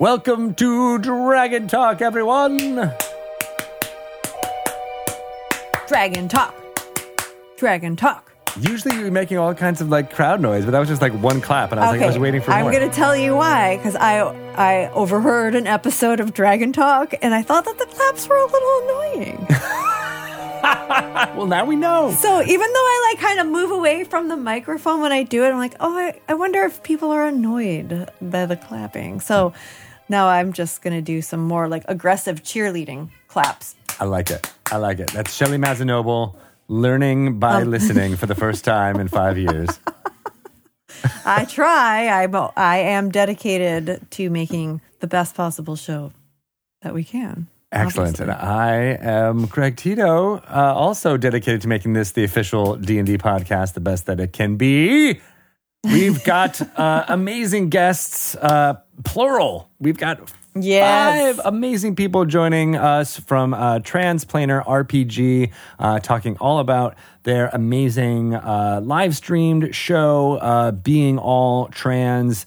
Welcome to Dragon Talk, everyone. Dragon talk. Dragon talk. Usually you're making all kinds of like crowd noise, but that was just like one clap, and I was like, I was waiting for I'm more. going to tell you why because I I overheard an episode of Dragon Talk and I thought that the claps were a little annoying. well, now we know. so even though I like kind of move away from the microphone when I do it, I'm like, oh, I, I wonder if people are annoyed by the clapping. So now I'm just going to do some more like aggressive cheerleading claps. I like it. I like it. That's Shelly Mazzanoble learning by Um. listening for the first time in five years. I try. I'm I am dedicated to making the best possible show that we can. Excellent. obviously. And I am Greg Tito, uh, also dedicated to making this the official D&D podcast, the best that it can be. We've got uh, amazing guests, uh, plural. We've got Yes. five amazing people joining us from uh, Transplanar RPG, uh, talking all about their amazing uh, live streamed show, uh, Being All Trans,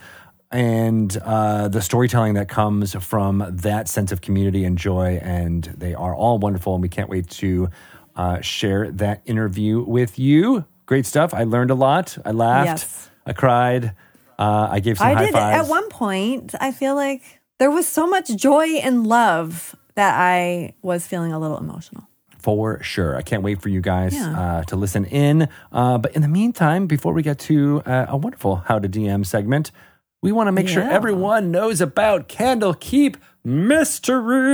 and uh, the storytelling that comes from that sense of community and joy. And they are all wonderful, and we can't wait to uh, share that interview with you. Great stuff. I learned a lot. I laughed. Yes. I cried. Uh, I gave some I high did fives. at one point. I feel like there was so much joy and love that I was feeling a little emotional. for sure. I can't wait for you guys Yeah. uh, to listen in. Uh, but in the meantime, before we get to uh, a wonderful How to DM segment, we want to make sure everyone knows about Candlekeep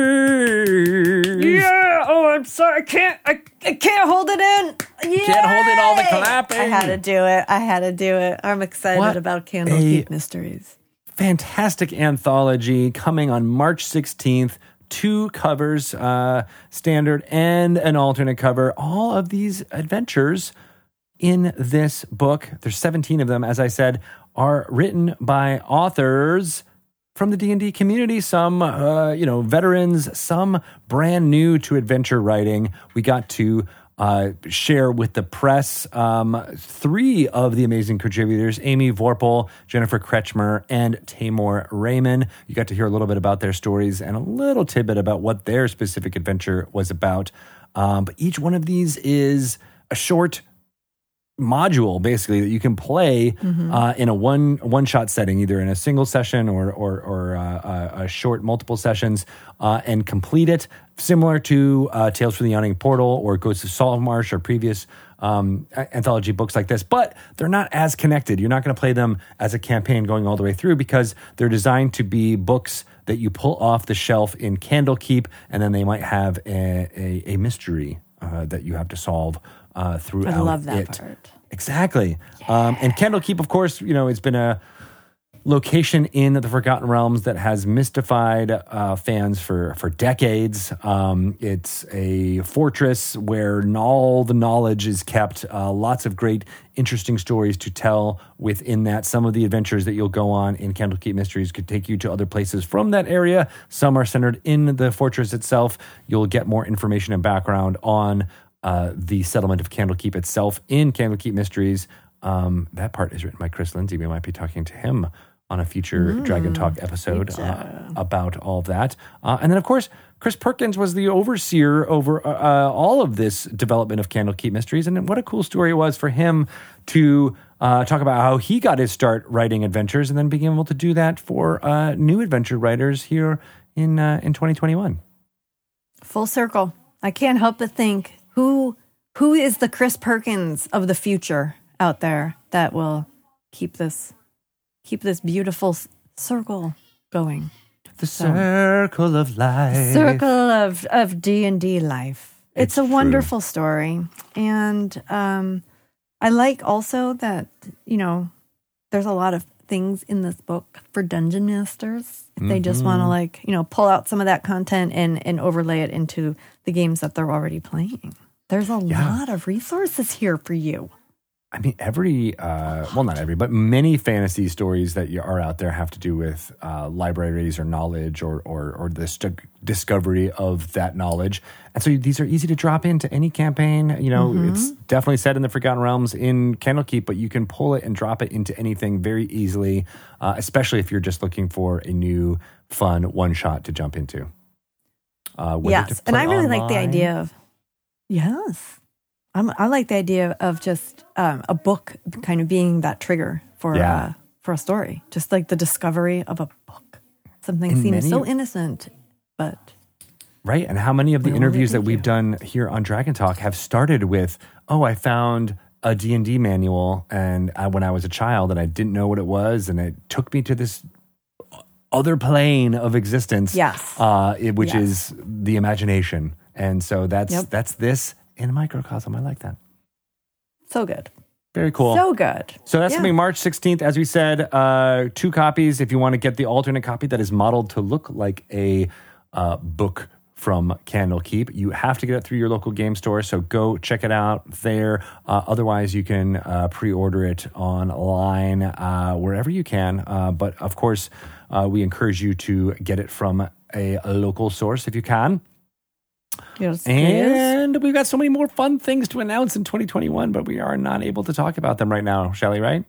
Mysteries. Yeah. Oh, I'm sorry. I can't. I, I can't hold it in. Yeah. Can't hold in all the clapping. I had to do it. I had to do it. I'm excited What about Candlekeep Mysteries. fantastic anthology coming on March 16th. Two covers, uh, standard and an alternate cover. All of these adventures in this book, there's 17 of them, as I said, are written by authors from the D&D community, some uh, you know, veterans, some brand new to adventure writing. We got to uh, share with the press um, three of the amazing contributors Amy Vorpahl, Jennifer Kretchmer, and Taymoor Rehman. You got to hear a little bit about their stories and a little tidbit about what their specific adventure was about. Um, but each one of these is a short module basically that you can play uh, in a one one shot setting, either in a single session or or, or uh, a, a short multiple sessions, uh, and complete it. Similar to uh, Tales from the Yawning Portal or Ghosts of Saltmarsh or previous um, anthology books like this, but they're not as connected. You're not going to play them as a campaign going all the way through because they're designed to be books that you pull off the shelf in Candlekeep, and then they might have a, a, a mystery uh, that you have to solve uh, throughout I love that it. part. Exactly. Um, and Candlekeep, of course, you know, it's been a location in the Forgotten Realms that has mystified uh, fans for for decades. Um, it's a fortress where all the knowledge is kept. Uh, lots of great, interesting stories to tell within that. Some of the adventures that you'll go on in Candlekeep Mysteries could take you to other places from that area. Some are centered in the fortress itself. You'll get more information and background on uh, the settlement of Candlekeep itself in Candlekeep Mysteries. Um, that part is written by Chris Lindsay. We might be talking to him on a future Dragon Talk episode uh, about all of that. Uh, and then, of course, Chris Perkins was the overseer over uh, uh, all of this development of Candlekeep Mysteries. And what a cool story it was for him to uh, talk about how he got his start writing adventures and then being able to do that for uh, new adventure writers here in, uh, in 2021. Full circle. I can't help but think who who is the Chris Perkins of the future out there that will keep this keep this beautiful s- circle going. The circle of life. Circle of of D and D life. It's, It's a true. wonderful story, and um, I like also that you know there's a lot of things in this book for dungeon masters if they just want to Mm-hmm. like you know pull out some of that content and and overlay it into the games that they're already playing. There's a Yeah. lot of resources here for you. I mean, every, uh, well, not every, but many fantasy stories that you are out there have to do with uh, libraries or knowledge or, or, or the st- discovery of that knowledge. And so these are easy to drop into any campaign. You know, it's definitely set in the Forgotten Realms in Candlekeep, but you can pull it and drop it into anything very easily, uh, especially if you're just looking for a new, fun one shot to jump into. Uh, to yes, and I really like the idea of yes. I'm, I like the idea of just um, a book kind of being that trigger for Yeah. uh, for a story, just like the discovery of a book. Something And seems so innocent, but Right. And how many of the interviews that we've you. done here on Dragon Talk have started with, "Oh, I found a D&D manual and I, when I was a child and I didn't know what it was and it took me to this other plane of existence." Yes. Uh, it, which Yes. is the imagination. And so that's Yep. that's this in a microcosm. I like that. so good, Very cool. so good. So that's Yeah. going to be March 16th. As we said, uh, two copies if you want to get the alternate copy that is modeled to look like a uh, book from Candlekeep. You have to get it through your local game store. So go check it out there. Uh, otherwise, you can uh, pre order it online uh, wherever you can. Uh, but of course, uh, we encourage you to get it from a, a local source if you can. Yes. And we've got so many more fun things to announce in 2021, but we are not able to talk about them right now, Shelly, right?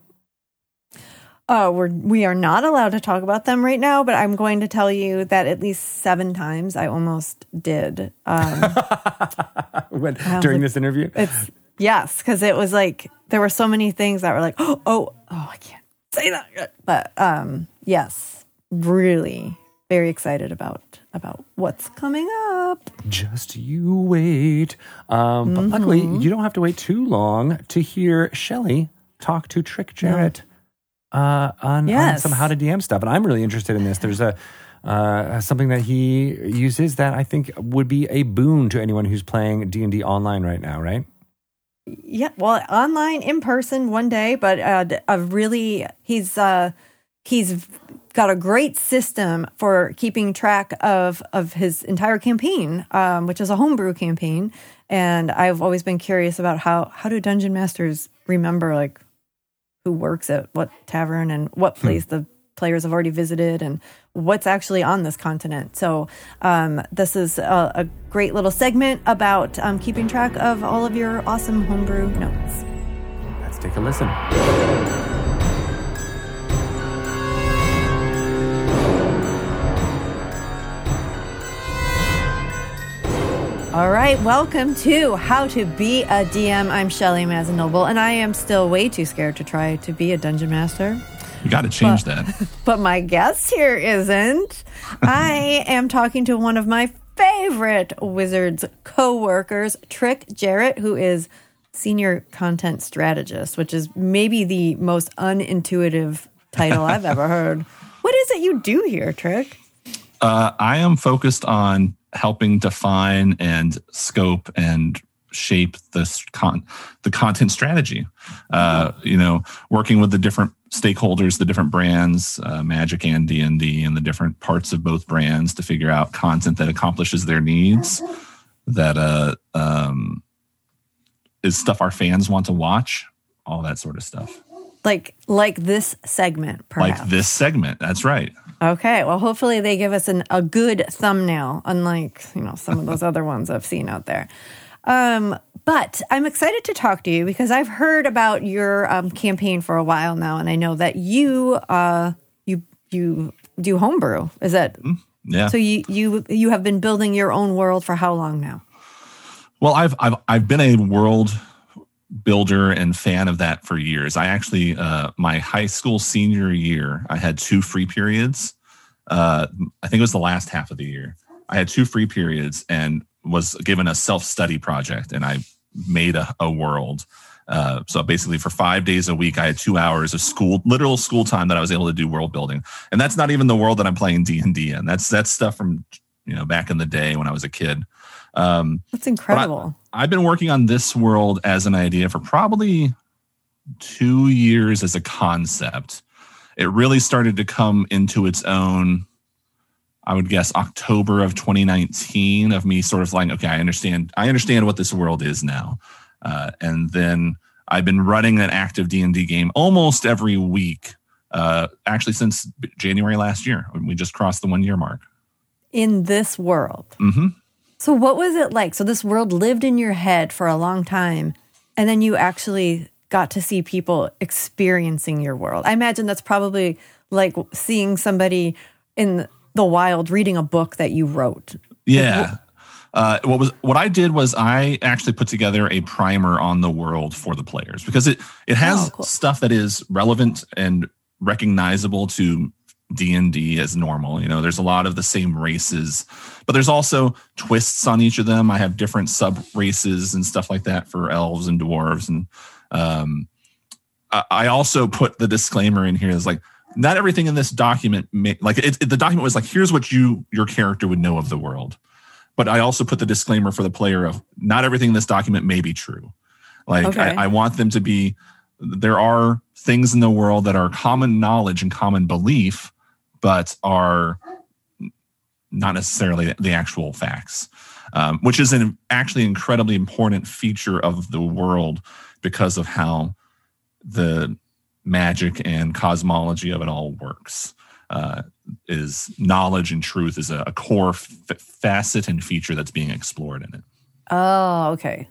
Uh, we're we are not allowed to talk about them right now, but I'm going to tell you that at least seven times I almost did. Um, when, during like- this interview. it's yes, because it was like there were so many things that were like, oh, oh, oh, I can't say that, yet. but um, yes, really very excited about about what's coming up. Just you wait. Um, But luckily, Mm-hmm. you don't have to wait too long to hear Shelly talk to Trick Jarrett uh, on, on some how to DM stuff. And I'm really interested in this. There's a uh, something that he uses that I think would be a boon to anyone who's playing D and D online right now. Right? Yeah, well, online, in person, one day, but uh, a really he's uh, he's got a great system for keeping track of of his entire campaign, um, which is a homebrew campaign. And I've always been curious about how how do dungeon masters remember like who works at what tavern and what place the players have already visited and what's actually on this continent. So um, this is a, a great little segment about um, keeping track of all of your awesome homebrew notes. Let's take a listen. All right, welcome to How to Be a DM. I'm Shelly Mazzanoble, and I am still way too scared to try to be a dungeon master. You got to change that. But my guest here isn't. I am talking to one of my favorite Wizards co-workers, Trick Jarrett, who is senior content strategist, which is maybe the most unintuitive title I've ever heard. What is it you do here, Trick? Uh, I am focused on helping define and scope and shape this con- the content strategy. Uh, you know, working with the different stakeholders, the different brands, uh, Magic and D and D, and the different parts of both brands to figure out content that accomplishes their needs. That uh, um, is stuff our fans want to watch. All that sort of stuff. Like like this segment, perhaps. Like this segment. That's right. Okay, well, hopefully they give us an, a good thumbnail, unlike you know some of those other ones I've seen out there. Um, but I'm excited to talk to you because I've heard about your um, campaign for a while now, and I know that you uh, you you do homebrew. Is that Yeah. so? You you you have been building your own world for how long now? Well, I've I've I've been a world builder and fan of that for years. I actually uh my high school senior year, I had two free periods. Uh I think it was the last half of the year. I had two free periods and was given a self-study project and I made a, a world. Uh, so basically for five days a week, I had two hours of school, literal school time that I was able to do world building. And that's not even the world that I'm playing D and D in. That's, that's stuff from, you know, back in the day when I was a kid. Um, That's incredible. I've been working on this world as an idea for probably two years as a concept. It really started to come into its own, I would guess, October of 2019 of me sort of like, okay, I understand, I understand what this world is now. Uh, and then I've been running an active D and D game almost every week, uh, actually since January last year. We just crossed the one year mark. In this world. hmm So, what was it like? So, this world lived in your head for a long time, and then you actually got to see people experiencing your world. I imagine that's probably like seeing somebody in the wild reading a book that you wrote. Yeah. Uh, what was what I did was I actually put together a primer on the world for the players because it it has Oh, cool. stuff that is relevant and recognizable to D and D as normal. You know, there's a lot of the same races, but there's also twists on each of them. I have different sub races and stuff like that for elves and dwarves, and um, I I also put the disclaimer in here is like not everything in this document may, like it, it- the document was like here's what you your character would know of the world but i also put the disclaimer for the player of not everything in this document may be true like Okay. I, I want them to be there are things in the world that are common knowledge and common belief but are not necessarily the actual facts um, which is an actually incredibly important feature of the world because of how the magic and cosmology of it all works. Uh, is knowledge and truth is a, a core f- facet and feature that's being explored in it. Oh, okay.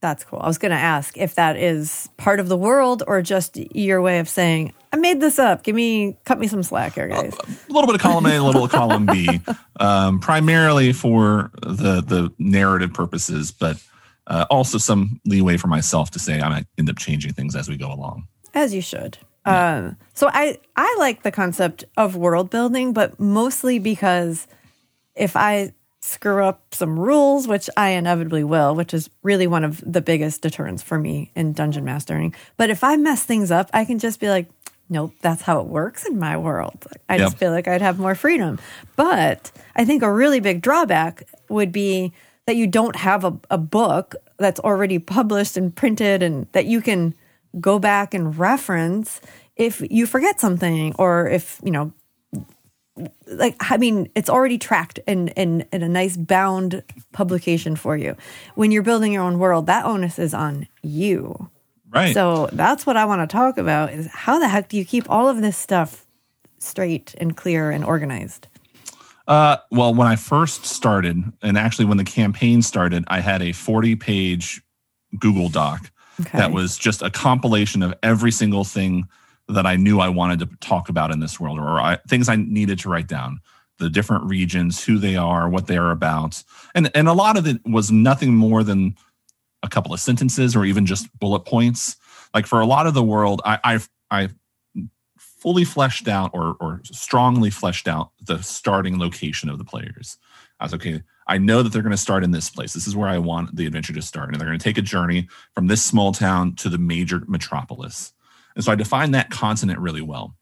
That's cool. I was going to ask if that is part of the world or just your way of saying, I made this up. Give me, cut me some slack here, guys. A little bit of column A, a little column B, um, primarily for the the narrative purposes, but uh, also some leeway for myself to say I might end up changing things as we go along. As you should. Um, so I I like the concept of world building, but mostly because if I screw up some rules, which I inevitably will, which is really one of the biggest deterrents for me in dungeon mastering. But if I mess things up, I can just be like, nope, that's how it works in my world. I just feel like I'd have more freedom. But I think a really big drawback would be that you don't have a, a book that's already published and printed and that you can go back and reference if you forget something or if, you know, like I mean, it's already tracked in, in in a nice bound publication for you. When you're building your own world, that onus is on you. Right. So that's what I want to talk about is how the heck do you keep all of this stuff straight and clear and organized? Uh, well, when I first started, and actually when the campaign started, I had a 40 page Google Doc Okay. that was just a compilation of every single thing that I knew I wanted to talk about in this world, or I, things I needed to write down. The different regions, who they are, what they are about, and and a lot of it was nothing more than a couple of sentences or even just bullet points. Like for a lot of the world, I, I've I've fully fleshed out or or strongly fleshed out the starting location of the players. I was okay. I know that they're going to start in this place. This is where I want the adventure to start, and they're going to take a journey from this small town to the major metropolis. And so I defined that continent really well.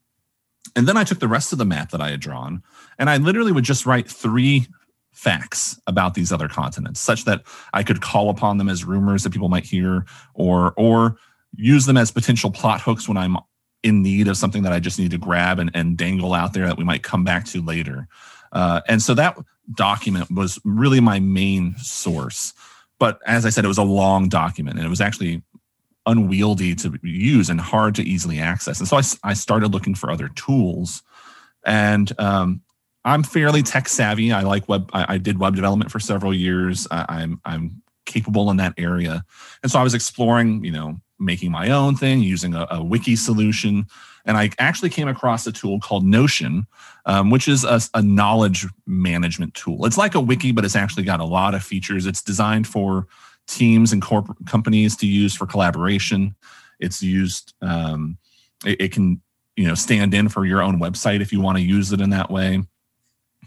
And then I took the rest of the map that I had drawn, and I literally would just write three facts about these other continents, such that I could call upon them as rumors that people might hear, or or use them as potential plot hooks when I'm in need of something that I just need to grab and, and dangle out there that we might come back to later. Uh, and so that document was really my main source. But as I said, it was a long document and it was actually unwieldy to use and hard to easily access. And so I started looking for other tools. And um, I'm fairly tech savvy. I like web. I, I did web development for several years. I, I'm I'm capable in that area, and so I was exploring, you know, making my own thing using a, a wiki solution. And I actually came across a tool called Notion, um, which is a, a knowledge management tool. It's like a wiki, but it's actually got a lot of features. It's designed for teams and corporate companies to use for collaboration. It's used. Um, it, it can you know stand in for your own website if you want to use it in that way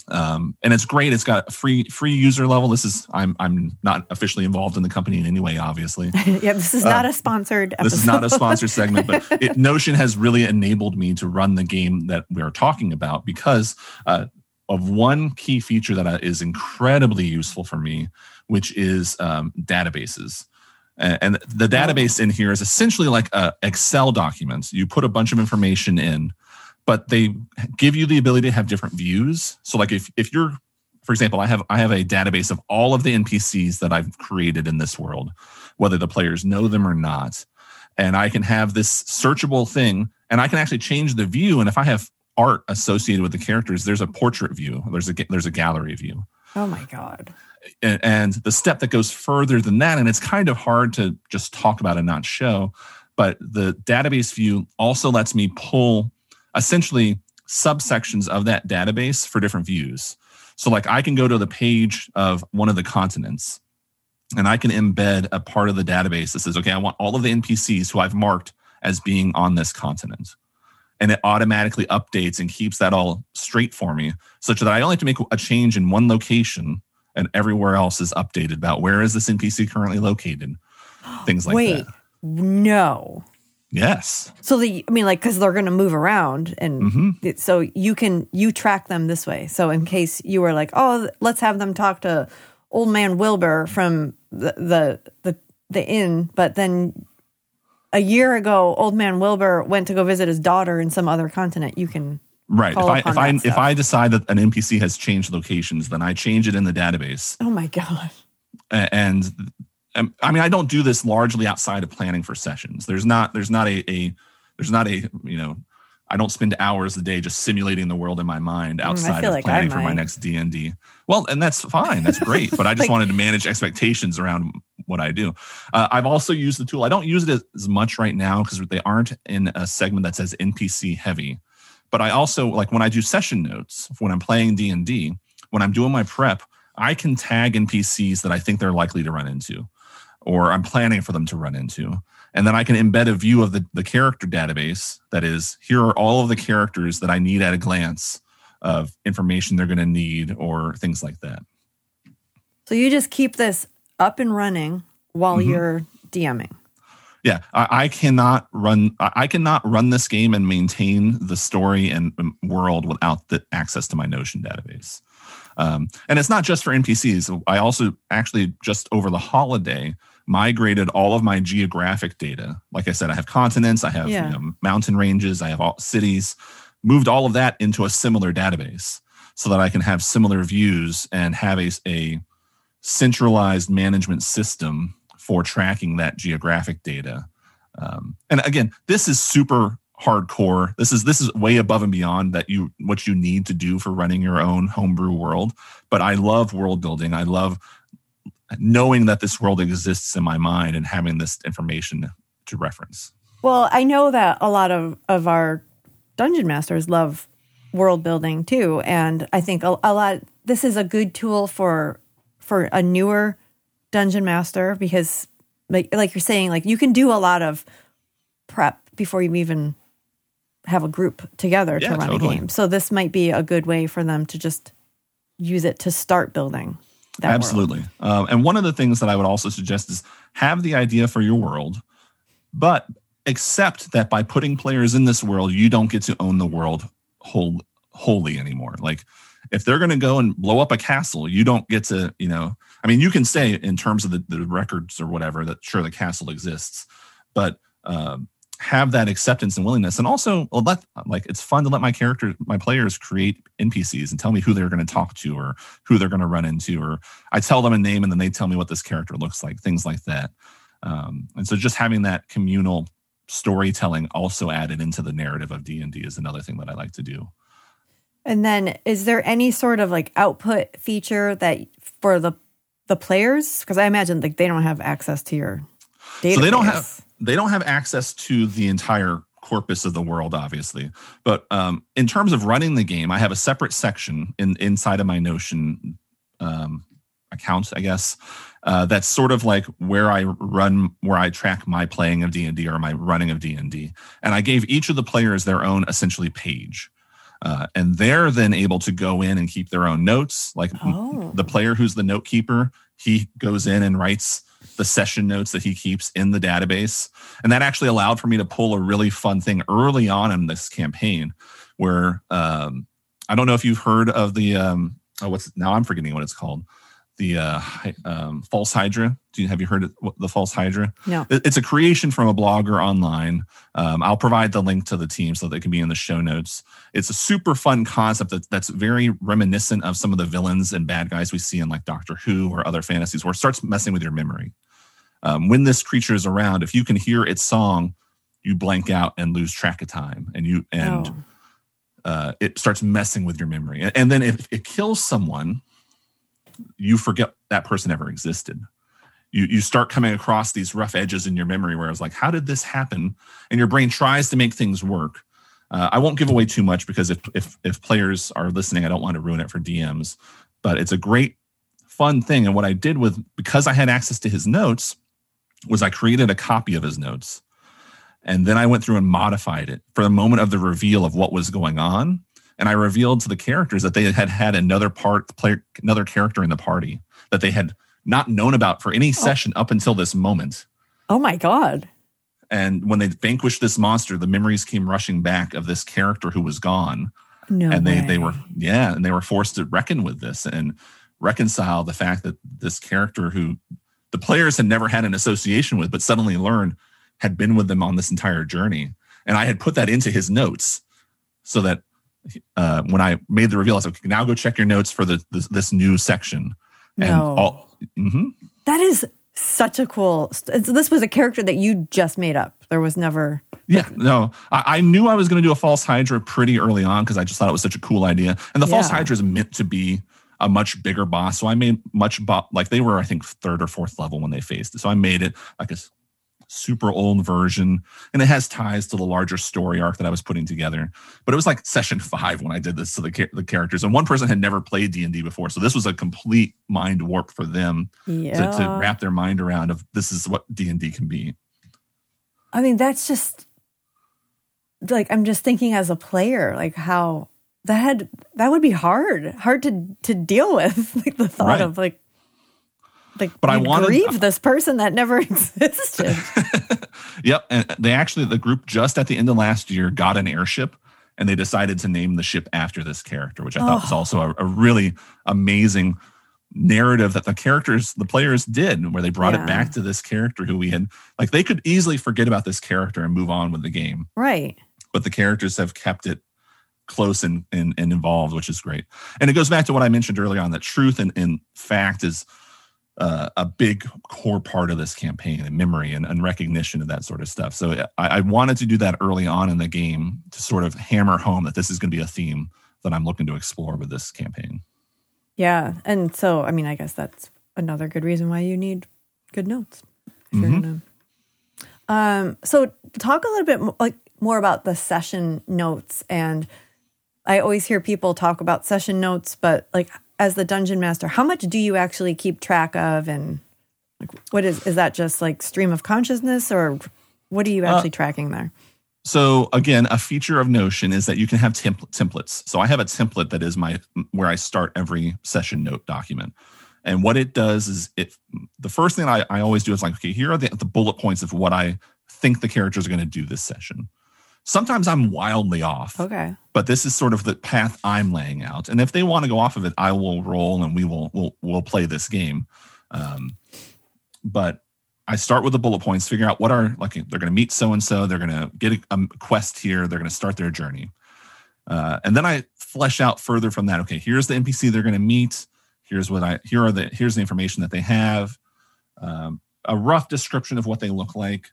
um, and it's great it's got free free user level this is i'm i'm not officially involved in the company in any way obviously yeah, this is not a sponsored episode. this is not a sponsored segment but it, notion has really enabled me to run the game that we're talking about because uh, of one key feature that uh, incredibly useful for me which is um, databases and the database in here is essentially like a excel documents you put a bunch of information in but they give you the ability to have different views so like if if you're for example i have i have a database of all of the npcs that i've created in this world whether the players know them or not and I can have this searchable thing, and I can actually change the view. And if I have art associated with the characters, there's a portrait view, there's a there's a gallery view. Oh my god! And, the step that goes further than that, and it's kind of hard to just talk about and not show, but the database view also lets me pull essentially subsections of that database for different views. So, like, I can go to the page of one of the continents and I can embed a part of the database that says, okay, I want all of the NPCs who I've marked as being on this continent. And it automatically updates and keeps that all straight for me, such that I only have to make a change in one location and everywhere else is updated about where is this NPC currently located, things like Wait, that. no. Yes. So the I mean, like, because they're going to move around, and Mhm. it, so you can you track them this way. So in case you were like, oh, let's have them talk to old man Wilbur from the the the, the inn, but then a year ago, old man Wilbur went to go visit his daughter in some other continent. You can Right. If I if I that if. I decide that an NPC has changed locations, then I change it in the database. oh my god, And um, I mean, I don't do this largely outside of planning for sessions. There's not there's not a, a there's not a you know I don't spend hours a day just simulating the world in my mind outside Mm, of like planning for my next D and D. Well, and that's fine. That's great. But I just Like- wanted to manage expectations around what I do. Uh, I've also used the tool. I don't use it as, as much right now because they aren't in a segment that says NPC heavy. But I also like when I do session notes when I'm playing D and D. When I'm doing my prep, I can tag NPCs that I think they're likely to run into, or I'm planning for them to run into. And then I can embed a view of the, the character database that is, here are all of the characters that I need at a glance of information they're going to need or things like that. so you just keep this up and running while Mhm. you're DMing. Yeah, I, I cannot run. I cannot run this game and maintain the story and um, world without the access to my Notion database. Um, and it's not just for NPCs. I also actually just over the holiday migrated all of my geographic data. Like I said, I have continents, I have Yeah. you know, mountain ranges, I have all, cities. Moved all of that into a similar database so that I can have similar views and have a, a centralized management system for tracking that geographic data. Um, and again, this is super hardcore. This is this is way above and beyond that you what you need to do for running your own homebrew world. But I love world building. I love knowing that this world exists in my mind and having this information to reference. Well, I know that a lot of, of our dungeon masters love world building too, and I think a, a lot. This is a good tool for for a newer dungeon master because, like like you're saying, like you can do a lot of prep before you even have a group together Yeah, to run totally. a game. So this might be a good way for them to just use it to start building. That world. Absolutely. Um, and one of the things that I would also suggest is have the idea for your world, but accept that by putting players in this world, you don't get to own the world whole, wholly anymore. Like if they're going to go and blow up a castle, you don't get to, you know, I mean, you can say in terms of the, the records or whatever that sure the castle exists, but um, have that acceptance and willingness. And also let like it's fun to let my characters, my players create NPCs and tell me who they're going to talk to or who they're going to run into, or I tell them a name and then they tell me what this character looks like, things like that. Um, and so just having that communal storytelling also added into the narrative of D&D is another thing that I like to do. And then is there any sort of like output feature that for the the players because I imagine like they don't have access to your data. So they don't have they don't have access to the entire corpus of the world, obviously. But um, in terms of running the game, I have a separate section in inside of my Notion um, account, I guess. Uh, that's sort of like where I run, where I track my playing of D and D or my running of D and D. And I gave each of the players their own essentially page, uh, and they're then able to go in and keep their own notes. Like Oh. the player who's the note keeper, he goes in and writes the session notes that he keeps in the database. And that actually allowed for me to pull a really fun thing early on in this campaign where um, I don't know if you've heard of the, um, oh, what's now I'm forgetting what it's called. The uh, um, false hydra. Do you have you heard of the false hydra? No. It's a creation from a blogger online. Um, I'll provide the link to the team so that it can be in the show notes. It's a super fun concept that, that's very reminiscent of some of the villains and bad guys we see in like Doctor Who or other fantasies, where it starts messing with your memory. Um, when this creature is around, if you can hear its song, you blank out and lose track of time and you and Oh. uh, it starts messing with your memory. And, and then if it kills someone, you forget that person ever existed. You you start coming across these rough edges in your memory where it's like, how did this happen? And your brain tries to make things work. Uh, I won't give away too much because if if if players are listening, I don't want to ruin it for DMs. But it's a great fun thing. And what I did with because I had access to his notes was I created a copy of his notes. And then I went through and modified it for the moment of the reveal of what was going on. And I revealed to the characters that they had had another part, player, another character in the party that they had not known about for any oh. session up until this moment. Oh my god. And when they vanquished this monster, the memories came rushing back of this character who was gone. No. and they, they were, yeah, and they were forced to reckon with this and reconcile the fact that this character who the players had never had an association with, but suddenly learned had been with them on this entire journey. And I had put that into his notes so that uh, when I made the reveal, I said, like, now go check your notes for the, this, this new section. And No. all, mhm. That is such a cool. st- This was a character that you just made up. There was never. Yeah, no, I, I knew I was going to do a false Hydra pretty early on because I just thought it was such a cool idea. And the false Hydra is meant to be a much bigger boss. So I made much, bo- like they were, I think, third or fourth level when they faced it. So I made it like a super old version and it has ties to the larger story arc that I was putting together. But it was like session five when I did this to the, the characters. And one person had never played D&D before. So this was a complete mind warp for them Yeah. to, to wrap their mind around of this is what D&D can be. I mean, that's just like I'm just thinking as a player, like how that had that would be hard, hard to to deal with. Like the thought Right. of like, like, But I wanted- grieve this person that never existed. Yep. And they actually, the group just at the end of last year got an airship and they decided to name the ship after this character, which I thought was Oh. also a, a really amazing narrative that the characters, the players did, where they brought Yeah. it back to this character who we had, like, they could easily forget about this character and move on with the game, right. but the characters have kept it close and, and, and involved, which is great. And it goes back to what I mentioned earlier on that truth and, and fact is uh, a big core part of this campaign and memory and, and recognition of that sort of stuff. So I, I wanted to do that early on in the game to sort of hammer home that this is going to be a theme that I'm looking to explore with this campaign. Yeah. And so, I mean, I guess that's another good reason why you need good notes. If you're gonna, um, so talk a little bit mo- like more about the session notes. And I always hear people talk about session notes, but like as the dungeon master, how much do you actually keep track of? And like, what is, is that just like stream of consciousness or what are you uh, actually tracking there? So again, a feature of Notion is that you can have temp- templates. So I have a template that is my where I start every session note document. And what it does is it the first thing I, I always do is like, okay, here are the, the bullet points of what I think the characters are going to do this session. Sometimes I'm wildly off, Okay. but this is sort of the path I'm laying out. And if they want to go off of it, I will roll and we will we'll, we'll play this game. Um, but I start with the bullet points, figure out what are like they're going to meet so and so, they're going to get a, a quest here, they're going to start their journey, uh, and then I flesh out further from that. Okay, here's the NPC they're going to meet. Here's what I here are the here's the information that they have, um, a rough description of what they look like.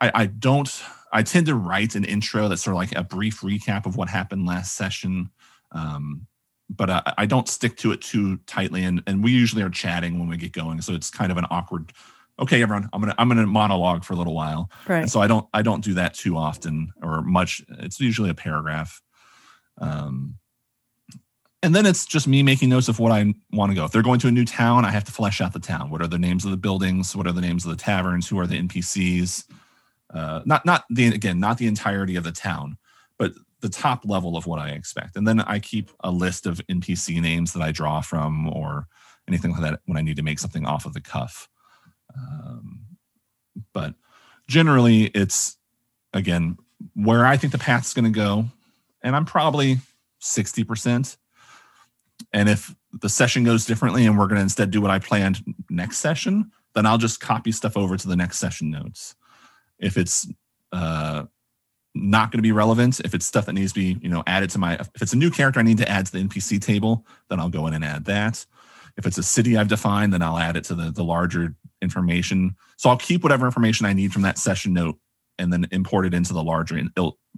I, I don't. I tend to write an intro that's sort of like a brief recap of what happened last session. Um, but I, I don't stick to it too tightly. And, and we usually are chatting when we get going. So it's kind of an awkward, okay, everyone, I'm going to, I'm going to monologue for a little while. Right. And so I don't, I don't do that too often or much. It's usually a paragraph. Um, and then it's just me making notes of what I want to go. If they're going to a new town, I have to flesh out the town. What are the names of the buildings? What are the names of the taverns? Who are the NPCs? Uh, not not the again, not the entirety of the town, but the top level of what I expect. And then I keep a list of NPC names that I draw from or anything like that when I need to make something off of the cuff. Um, but generally, it's again where I think the path's going to go, and I'm probably sixty percent. And if the session goes differently, and we're going to instead do what I planned next session, then I'll just copy stuff over to the next session notes. If it's uh, not going to be relevant, if it's stuff that needs to be you know added to my, if it's a new character I need to add to the NPC table, then I'll go in and add that. If it's a city I've defined, then I'll add it to the the larger information. So I'll keep whatever information I need from that session note and then import it into the larger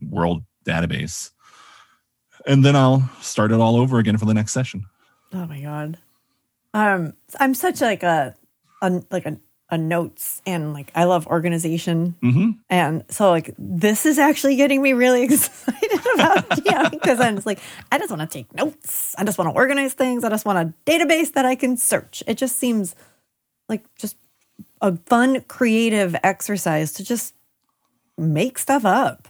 world database. And then I'll start it all over again for the next session. Oh my god. Um I'm such like a, a like a a notes and like I love organization. Mm-hmm. And so like this is actually getting me really excited about yeah because I'm just like I just want to take notes. I just want to organize things. I just want a database that I can search. It just seems like just a fun creative exercise to just make stuff up.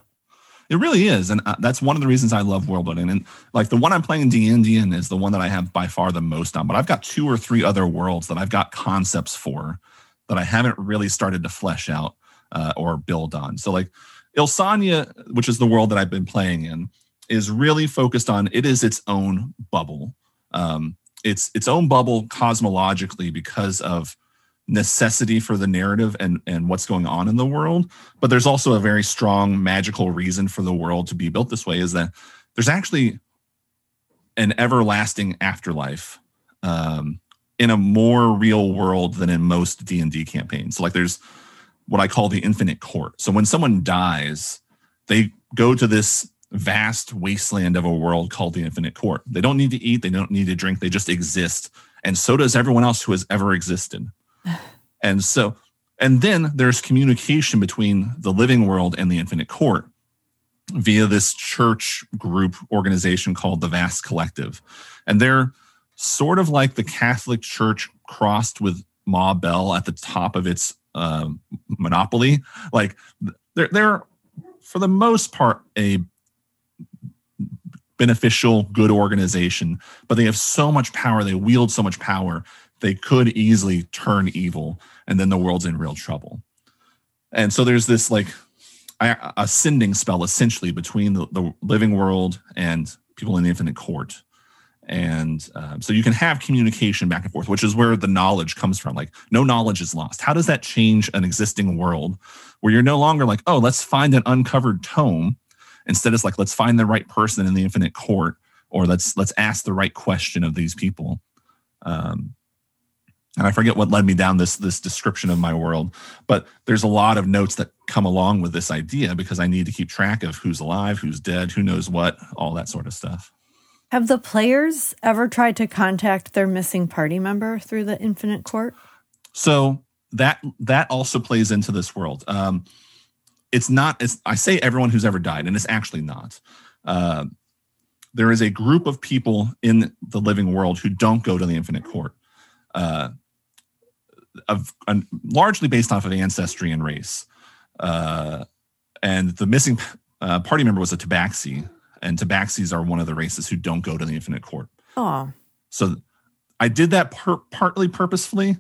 It really is, and uh, that's one of the reasons I love world building. And like the one I'm playing in D and D in is the one that I have by far the most on. But I've got two or three other worlds that I've got concepts for that I haven't really started to flesh out uh, or build on. So like Ilsania, which is the world that I've been playing in, is really focused on it is its own bubble. Um, it's its own bubble cosmologically because of necessity for the narrative and and what's going on in the world but there's also a very strong magical reason for the world to be built this way is that there's actually an everlasting afterlife um, in a more real world than in most D&D campaigns. Like there's what I call the infinite court. So when someone dies, they go to this vast wasteland of a world called the infinite court. They don't need to eat, they don't need to drink, they just exist. And so does everyone else who has ever existed. and so and then there's communication between the living world and the infinite court via this church group organization called the Vast Collective. And they're sort of like the Catholic Church crossed with Ma Bell at the top of its uh, monopoly. Like they're they're for the most part a beneficial, good organization, but they have so much power. They wield so much power. They could easily turn evil, and then the world's in real trouble. And so there's this like a sending spell essentially between the, the living world and people in the infinite court and um, so you can have communication back and forth which is where the knowledge comes from. Like no knowledge is lost. How does that change an existing world where you're no longer like oh let's find an uncovered tome instead it's like let's find the right person in the infinite court or let's let's ask the right question of these people. Um, and i forget what led me down this this description of my world but there's a lot of notes that come along with this idea because i need to keep track of who's alive who's dead who knows what all that sort of stuff have the players ever tried to contact their missing party member through the Infinite Court? So that that also plays into this world. Um, it's not. It's, I say everyone who's ever died, and it's actually not. Uh, there is a group of people in the living world who don't go to the Infinite Court, uh, of uh, largely based off of ancestry and race. Uh, and the missing uh, party member was a Tabaxi, and tabaxis are one of the races who don't go to the infinite court. Oh. So I did that per- partly purposefully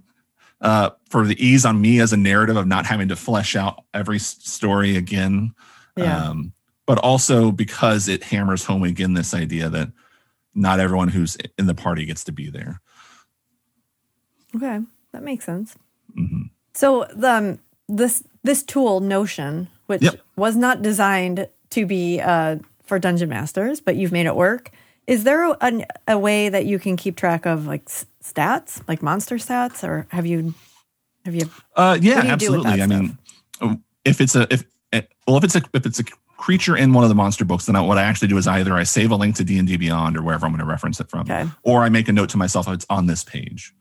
uh, for the ease on me as a narrative of not having to flesh out every story again. Yeah. Um, but also because it hammers home again this idea that not everyone who's in the party gets to be there. Okay, that makes sense. Mm-hmm. So the um, this this tool Notion, which yep. was not designed to be uh, for dungeon masters, but you've made it work. Is there a, a way that you can keep track of like stats, like monster stats, or have you have you? Uh, yeah, absolutely. I mean, if it's a if eh, well, if it's a if it's a creature in one of the monster books, then I, what I actually do is either I save a link to D and D Beyond or wherever I'm going to reference it from, okay. or I make a note to myself it's on this page.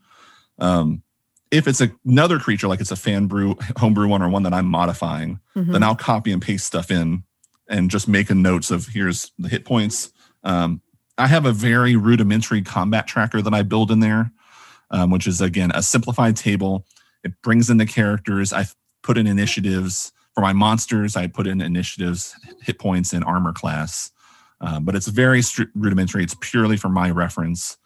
Um, if it's a, another creature, like it's a fan brew, homebrew one, or one that I'm modifying, mm-hmm. then I'll copy and paste stuff in and just making notes of here's the hit points. Um, I have a very rudimentary combat tracker that I build in there, um, which is again a simplified table. It brings in the characters. I put in initiatives for my monsters. I put in initiatives, hit points, and armor class. Um, but it's very rudimentary. It's purely for my reference,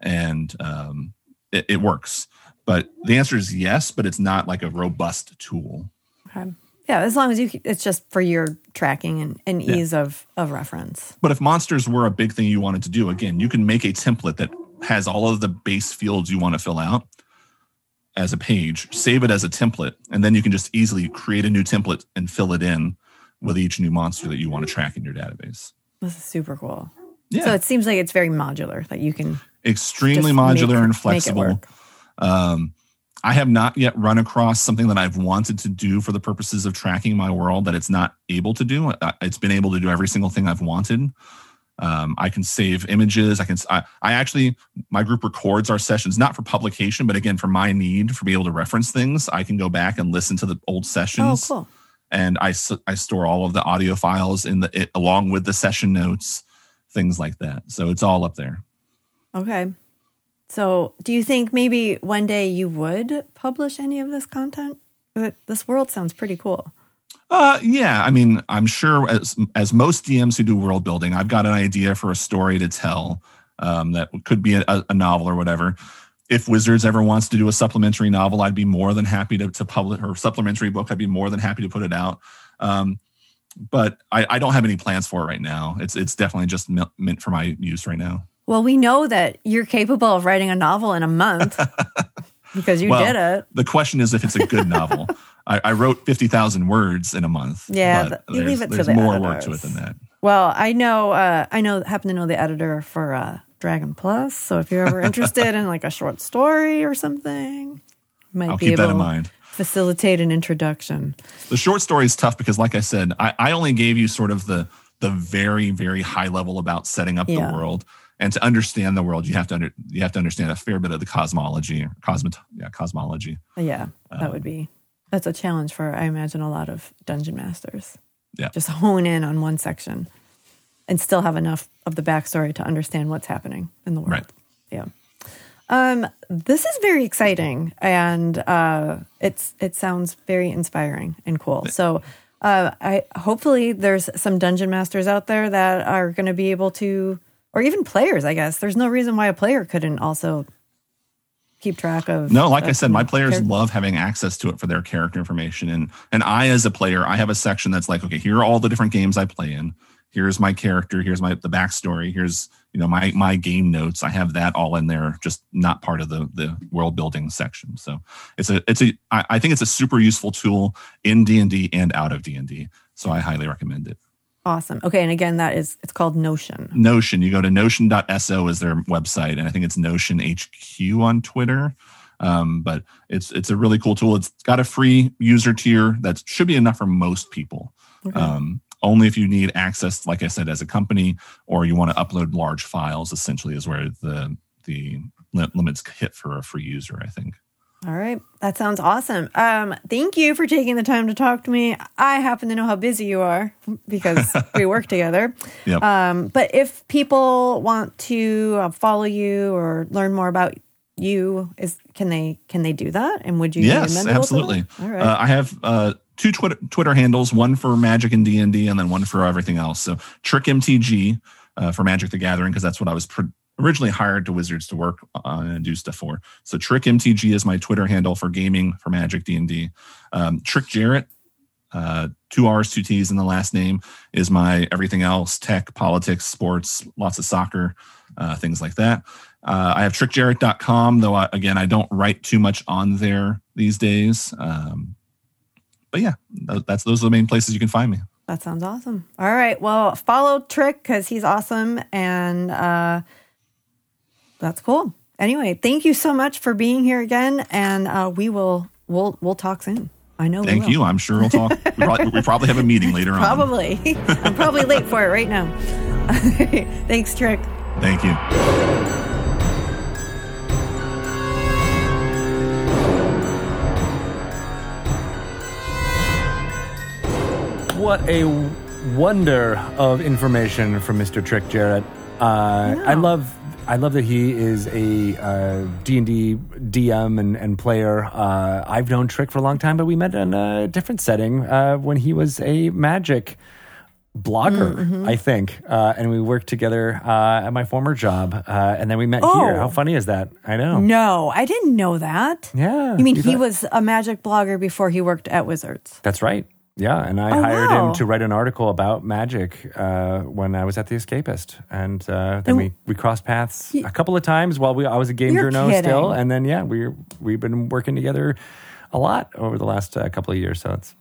and um, it, it works. But the answer is yes, but it's not like a robust tool. Okay. Yeah, as long as you, it's just for your tracking and, and ease of, of reference. But if monsters were a big thing you wanted to do, again, you can make a template that has all of the base fields you want to fill out as a page, save it as a template, and then you can just easily create a new template and fill it in with each new monster that you want to track in your database. This is super cool. Yeah. So it seems like it's very modular that you can extremely modular make, and flexible. Um, I have not yet run across something that I've wanted to do for the purposes of tracking my world that it's not able to do. Uh, It's been able to do every single thing I've wanted. Um, I can save images. I can. I, I actually my group records our sessions not for publication, but again for my need for be able to reference things. I can go back and listen to the old sessions. Oh, cool. and I I store all of the audio files in the it, along with the session notes, things like that. So it's all up there. Okay. So, do you think maybe one day you would publish any of this content? This world sounds pretty cool. Uh, yeah, I mean, I'm sure as as most DMs who do world building, I've got an idea for a story to tell um, that could be a, a novel or whatever. If Wizards ever wants to do a supplementary novel, I'd be more than happy to, to publish or supplementary book. I'd be more than happy to put it out. Um, but I, I don't have any plans for it right now. It's it's definitely just meant for my use right now. Well, we know that you're capable of writing a novel in a month because you Well, did it. The question is if it's a good novel. I, I wrote fifty thousand words in a month. Yeah, but you leave it to there's the more work to it than that. Well, I know, uh, I know, happen to know the editor for uh, Dragon Plus. So if you're ever interested in like a short story or something, might I'll be able that in to mind. facilitate an introduction. The short story is tough because, like I said, I, I only gave you sort of the the very very high level about setting up Yeah. the world. And to understand the world, you have to under, you have to understand a fair bit of the cosmology, or yeah, cosmology. Yeah, that Um, would be that's a challenge for I imagine a lot of dungeon masters. Yeah. Just hone in on one section and still have enough of the backstory to understand what's happening in the world. Right. Yeah. Um, this is very exciting and uh, it's it sounds very inspiring and cool. So uh, I hopefully there's some dungeon masters out there that are going to be able to, or even players. I guess there's no reason why a player couldn't also keep track of. No, like I said, my players character- love having access to it for their character information. And and I, as a player, I have a section that's like, okay, here are all the different games I play in. Here's my character. Here's my the backstory. Here's you know my my game notes. I have that all in there, just not part of the the world building section. So it's a it's a I, I think it's a super useful tool in D and D and out of D and D. So I highly recommend it. Awesome. Okay, and again, that is it's called Notion. Notion. You go to notion.so is their website, and I think it's Notion HQ on Twitter. Um, but it's it's a really cool tool. It's got a free user tier that should be enough for most people. Okay. Um, only if you need access, like I said, as a company, or you want to upload large files. Essentially, is where the the limits hit for a free user. I think. All right, that sounds awesome. Um, thank you for taking the time to talk to me. I happen to know how busy you are because we work together. Yep. Um, but if people want to uh, follow you or learn more about you, is can they can they do that? And would you? yes, absolutely. All right. Uh, I have uh, two Twitter Twitter handles, one for Magic and D and D, and then one for everything else. So Trick MTG uh, for Magic the Gathering because that's what I was pr- originally hired to Wizards to work on and do stuff for. So Trick MTG is my Twitter handle for gaming for Magic D and D. Um, Trick Jarrett. Uh, two R's, two T's in the last name is my everything else tech, politics, sports, lots of soccer, uh, things like that. Uh, I have trickjarrett.com, though, I, again, I don't write too much on there these days. Um, but yeah, that's those are the main places you can find me. That sounds awesome. All right. Well, follow Trick because he's awesome and uh, that's cool. Anyway, thank you so much for being here again, and uh, we will we'll we'll talk soon. I know. we Thank will. you. I'm sure we'll talk. we, probably, we probably have a meeting later on. Probably. I'm probably late for it right now. Thanks, Trick. Thank you. What a wonder of information from Mr. Trick Jarrett. Uh, I love. I love that he is a uh, D&D DM and, and player. Uh, I've known Trick for a long time, but we met in a different setting uh, when he was a magic blogger, I think. Uh, and we worked together uh, at my former job. Uh, and then we met Oh. here. How funny is that? I know. No, I didn't know that. Yeah. You mean you he thought- was a magic blogger before he worked at Wizards? That's right. Yeah, and I Oh, hired wow. him to write an article about magic uh, when I was at the Escapist, and uh, then And- we, we crossed paths a couple of times while we I was a game journo still, and then yeah, we we've been working together a lot over the last uh, couple of years. So it's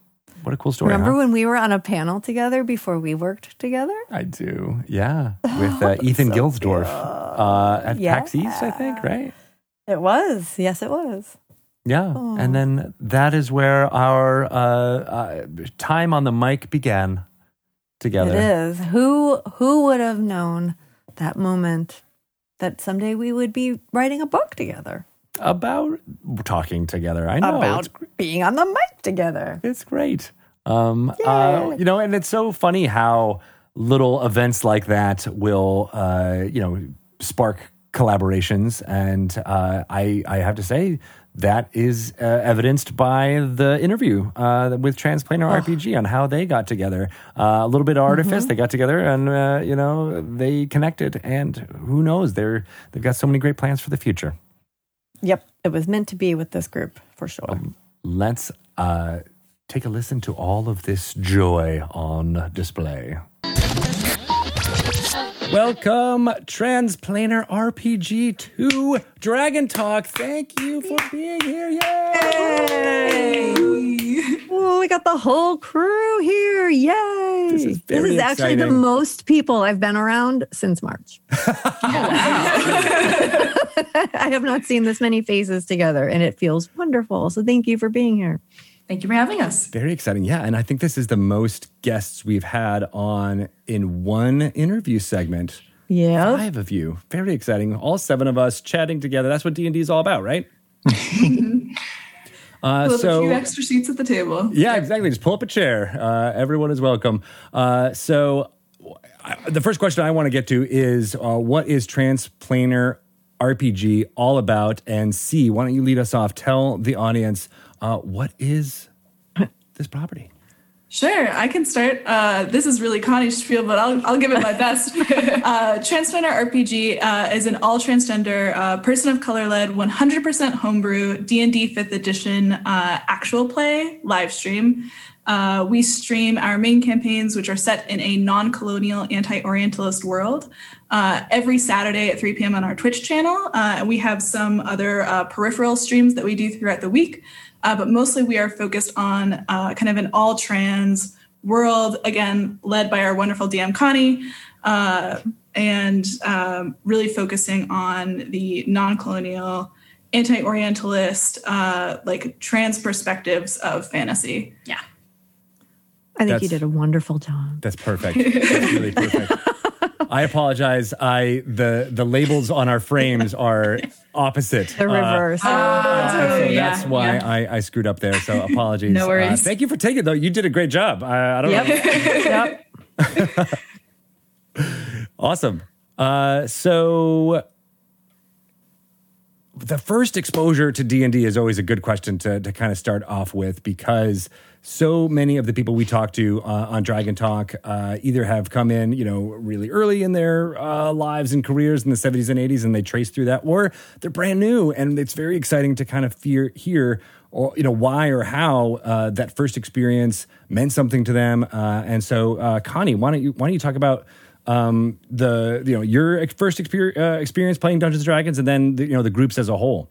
what a cool story. Remember huh? when we were on a panel together before we worked together? I do, yeah, with uh, Ethan Gilsdorf uh, at Yeah. PAX East, I think, right? It was. Yes, it was. Yeah, and then that is where our uh, uh, time on the mic began together. It is. Who who would have known that moment that someday we would be writing a book together about talking together. I know about being on the mic together. it's great. Um, uh, you know, and it's so funny how little events like that will, uh, you know, spark collaborations. And uh, I, I have to say that is uh, evidenced by the interview uh, with Transplanar RPG on how they got together. Uh, a little bit of artifice, they got together, and uh, you know they connected. And who knows? They're they've got so many great plans for the future. Yep, it was meant to be with this group for sure. Let's uh, take a listen to all of this joy on display. Welcome, Transplanar RPG to Dragon Talk. Thank you for being here. Yay! Oh, we got the whole crew here. Yay. This is very actually the most people I've been around since March. I have not seen this many faces together and it feels wonderful. So thank you for being here. Thank you for having us. Very exciting. Yeah. And I think this is the most guests we've had on in one interview segment. Yeah. Five of you. Very exciting. All seven of us chatting together. That's what D&D is all about, right? uh, have a so few extra seats at the table. Yeah, exactly. Just pull up a chair. Uh, everyone is welcome. Uh, so, I, the first question I want to get to is uh, what is Transplanar RPG all about? And C, why don't you lead us off? Tell the audience uh, what is this property? Sure, I can start. Uh, this is really Connie's spiel, but I'll, I'll give it my best. uh, Transplanar RPG uh, is an all transgender, uh, person of color led, 100% homebrew D&D 5th edition uh, actual play live stream. Uh, we stream our main campaigns, which are set in a non colonial, anti Orientalist world, uh, every Saturday at 3 p.m. on our Twitch channel. Uh, and we have some other uh, peripheral streams that we do throughout the week. Uh, but mostly we are focused on uh, kind of an all trans world, again, led by our wonderful DM Connie, uh, and um, really focusing on the non colonial, anti Orientalist, uh, like trans perspectives of fantasy. Yeah. I think That's- you did a wonderful job. That's perfect. That's really perfect. I apologize. I the the labels on our frames are opposite. The reverse. So Totally, that's yeah, why yeah. I, I screwed up there. So apologies. No worries. Uh, thank you for taking it though. You did a great job. I, I don't know. yep. Awesome. Uh, so the first exposure to D&D is always a good question to, to kind of start off with because so many of the people we talk to uh, on Dragon Talk uh, either have come in, you know, really early in their uh, lives and careers in the 70s and 80s and they trace through that or they're brand new and it's very exciting to kind of fear, hear or you know why or how uh, that first experience meant something to them uh, and so uh, Connie why don't you why don't you talk about um, the you know your first exper- experience playing Dungeons and Dragons, and then the, you know the groups as a whole.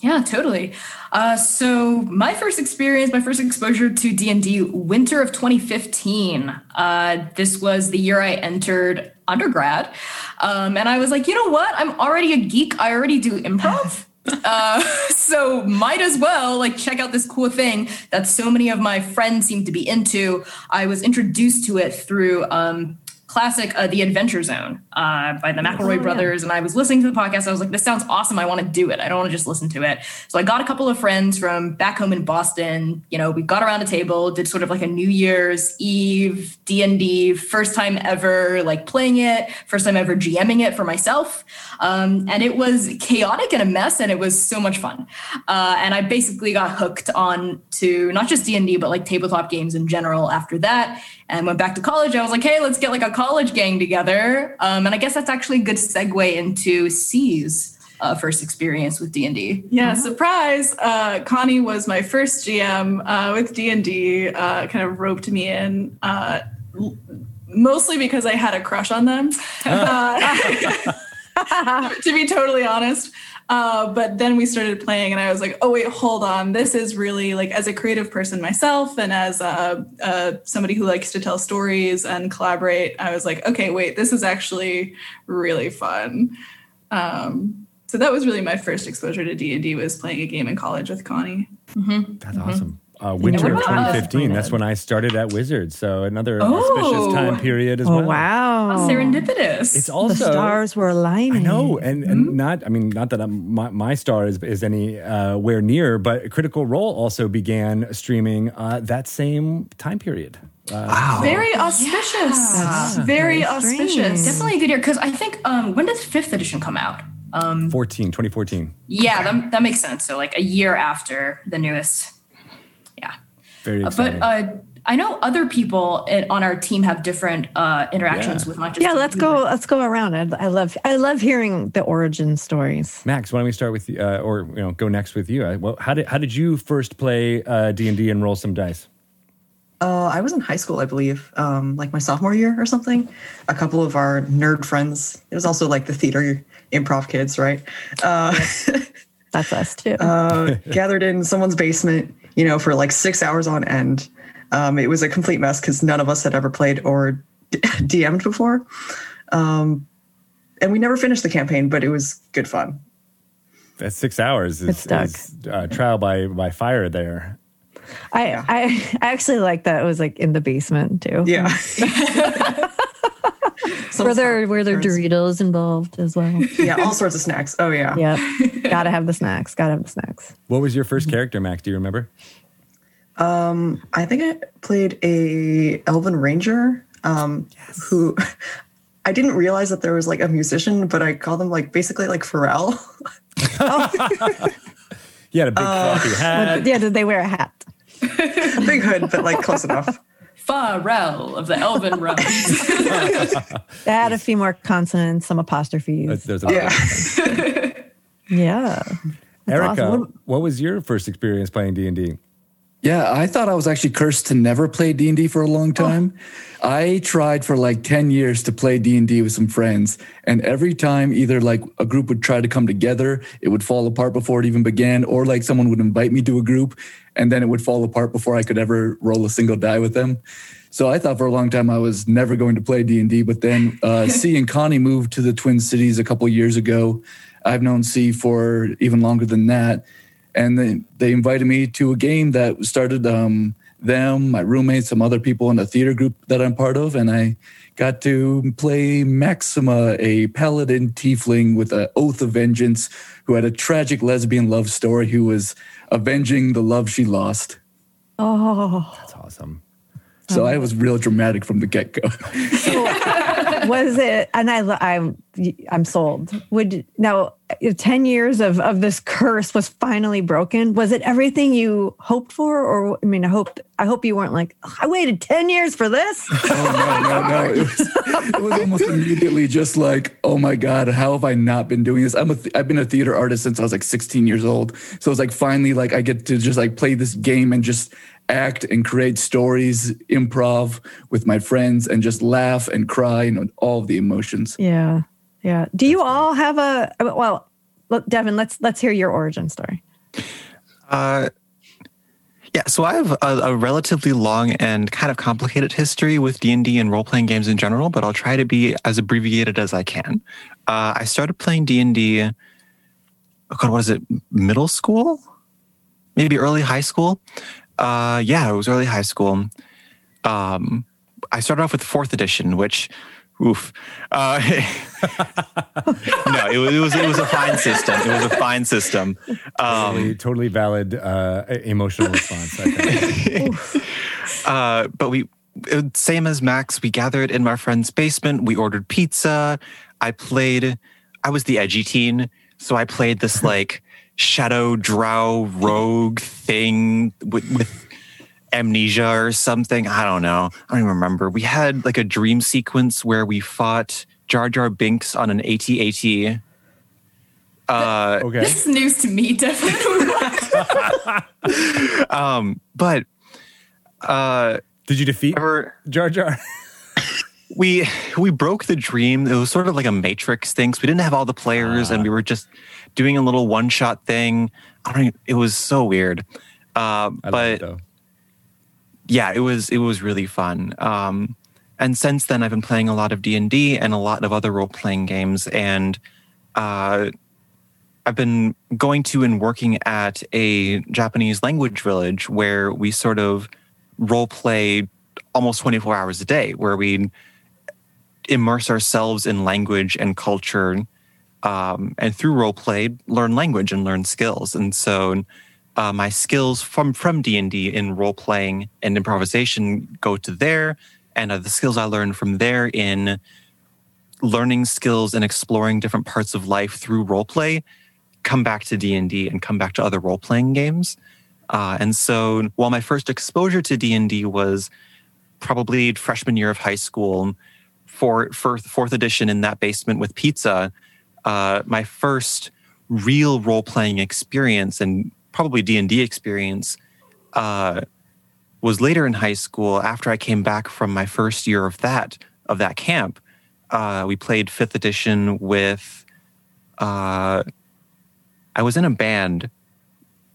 Yeah, totally. Uh, so my first experience, my first exposure to D and D, winter of 2015. Uh, this was the year I entered undergrad, um, and I was like, you know what? I'm already a geek. I already do improv. Uh, so might as well like check out this cool thing that so many of my friends seem to be into. I was introduced to it through um, classic uh, The Adventure Zone uh, by the McElroy brothers, and I was listening to the podcast. I was like, this sounds awesome. I want to do it. I don't want to just listen to it. So I got a couple of friends from back home in Boston. You know, we got around a table, did sort of like a New Year's Eve D and D, first time ever like playing it, first time ever GMing it for myself, um, and it was chaotic and a mess, and it was so much fun. Uh, and I basically got hooked on to not just D and D, but like tabletop games in general. After that, and went back to college. I was like, hey, let's get like a college gang together. Um, and I guess that's actually a good segue into C's uh, first experience with D and D. Yeah, surprise! Uh, Connie was my first GM uh, with D and D. uh, Kind of roped me in. Uh, l- Mostly because I had a crush on them, to be totally honest. Uh, but then we started playing, and I was like, "Oh wait, hold on! This is really like as a creative person myself, and as uh, uh, somebody who likes to tell stories and collaborate. I was like, okay, wait, this is actually really fun." Um, So that was really my first exposure to D and D was playing a game in college with Connie. That's awesome. Uh, winter of what about us? 2015. That's when I started at Wizards. So another Oh. auspicious time period as Oh, well. wow. Serendipitous. It's the also stars were aligning. I know, and, and not. I mean, not that I'm, my my star is is any uh, where near, but Critical Role also began streaming uh, that same time period. Uh, Wow. Very auspicious. Very auspicious. strange. Definitely a good year because I think um, when does fifth edition come out? Um, 14, 2014. yeah, that, that makes sense. So like a year after the newest. Yeah, Very Uh, exciting. but uh, I know other people on our team have different uh, interactions Yeah. with not just. Yeah, let's go. Let's go around. I, I love. I love hearing the origin stories. Max, why don't we start with uh, or you know, go next with you? Uh, well, how did how did you first play uh, D and D and roll some dice? Uh, I was in high school, I believe, um, like my sophomore year or something. A couple of our nerd friends. It was also like the theater improv kids, right? Uh, That's us too. uh, gathered in someone's basement, you know, for like six hours on end. Um, it was a complete mess because none of us had ever played or d- DM'd before. Um, and we never finished the campaign, but it was good fun. That's six hours. Is, It's stuck. is, uh, trial by by fire there. I, I I actually like that it was like in the basement too. Yeah. Were there were there Turns- Doritos involved as well? Yeah, all sorts of snacks. Oh, yeah. yep. Gotta have the snacks. Gotta have the snacks. What was your first character, Max? Do you remember? Um, I think I played a Elven Ranger um, who I didn't realize that there was like a musician, but I called them like basically like Pharrell. He had a big floppy hat. Yeah, did they wear a hat? Big hood, but like close enough. Pharrell of the Elven Realms. They had a few more consonants, some apostrophes. There's a- Yeah. yeah. Erica, awesome. what was your first experience playing D and D? Yeah, I thought I was actually cursed to never play D&D for a long oh. time. I tried for like 10 years to play D&D with some friends, and every time either like a group would try to come together, it would fall apart before it even began, or like someone would invite me to a group and then it would fall apart before I could ever roll a single die with them. So I thought for a long time I was never going to play D&D, but then uh, C and Connie moved to the Twin Cities a couple years ago. I've known C for even longer than that and they, they invited me to a game that started um, them, my roommates, some other people in a theater group that I'm part of, and I got to play Maxima, a paladin tiefling with an oath of vengeance, who had a tragic lesbian love story, who was avenging the love she lost. Oh, That's awesome. So I was real dramatic from the get go. Was it? And I, I'm, I'm sold. Would now ten years of of this curse was finally broken. Was it everything you hoped for, or I mean, I hope I hope you weren't like "Ugh, I waited ten years for this. Oh no, no, no! It was, it was almost immediately just like, oh my god, how have I not been doing this? I'm a th- I've been a theater artist since I was like 16 years old, so it's like finally like I get to just like play this game and just act and create stories, improv with my friends, and just laugh and cry and all the emotions. Yeah, yeah. Do you all have a well, look, Devin? Let's let's hear your origin story. Uh, yeah, so I have a, a relatively long and kind of complicated history with D and D and role playing games in general, but I'll try to be as abbreviated as I can. Uh, I started playing D and D. Oh God, what is it? Middle school, maybe early high school. Uh, yeah, it was early high school. Um, I started off with fourth edition, which, oof. Uh, no, it was, it was it was a fine system. It was a fine system. Um, Totally, totally valid uh, emotional response. I think. Uh, but we, it- same as Max, we gathered in my friend's basement. We ordered pizza. I played, I was the edgy teen. So I played this like shadow drow rogue thing with, with amnesia or something. I don't know. I don't even remember. We had like a dream sequence where we fought Jar Jar Binks on an AT-AT. Uh, Okay. this is news to me, definitely. um, but uh, Did you defeat ever, Jar Jar? we we broke the dream. It was sort of like a matrix thing. So we didn't have all the players, and we were just doing a little one shot thing. I don't. Even, it was so weird. Uh, but it yeah, it was it was really fun. Um, and since then, I've been playing a lot of D and D and a lot of other role playing games. And uh, I've been going to and working at a Japanese language village where we sort of role play almost 24 hours a day, where we immerse ourselves in language and culture, um, and through role play, learn language and learn skills. And so, uh, my skills from from D and D in role playing and improvisation go to there, and uh, the skills I learned from there in learning skills and exploring different parts of life through role play come back to d&d and come back to other role-playing games uh, and so while my first exposure to d&d was probably freshman year of high school for, for fourth edition in that basement with pizza uh, my first real role-playing experience and probably d&d experience uh, was later in high school after i came back from my first year of that of that camp uh, we played fifth edition with. Uh, I was in a band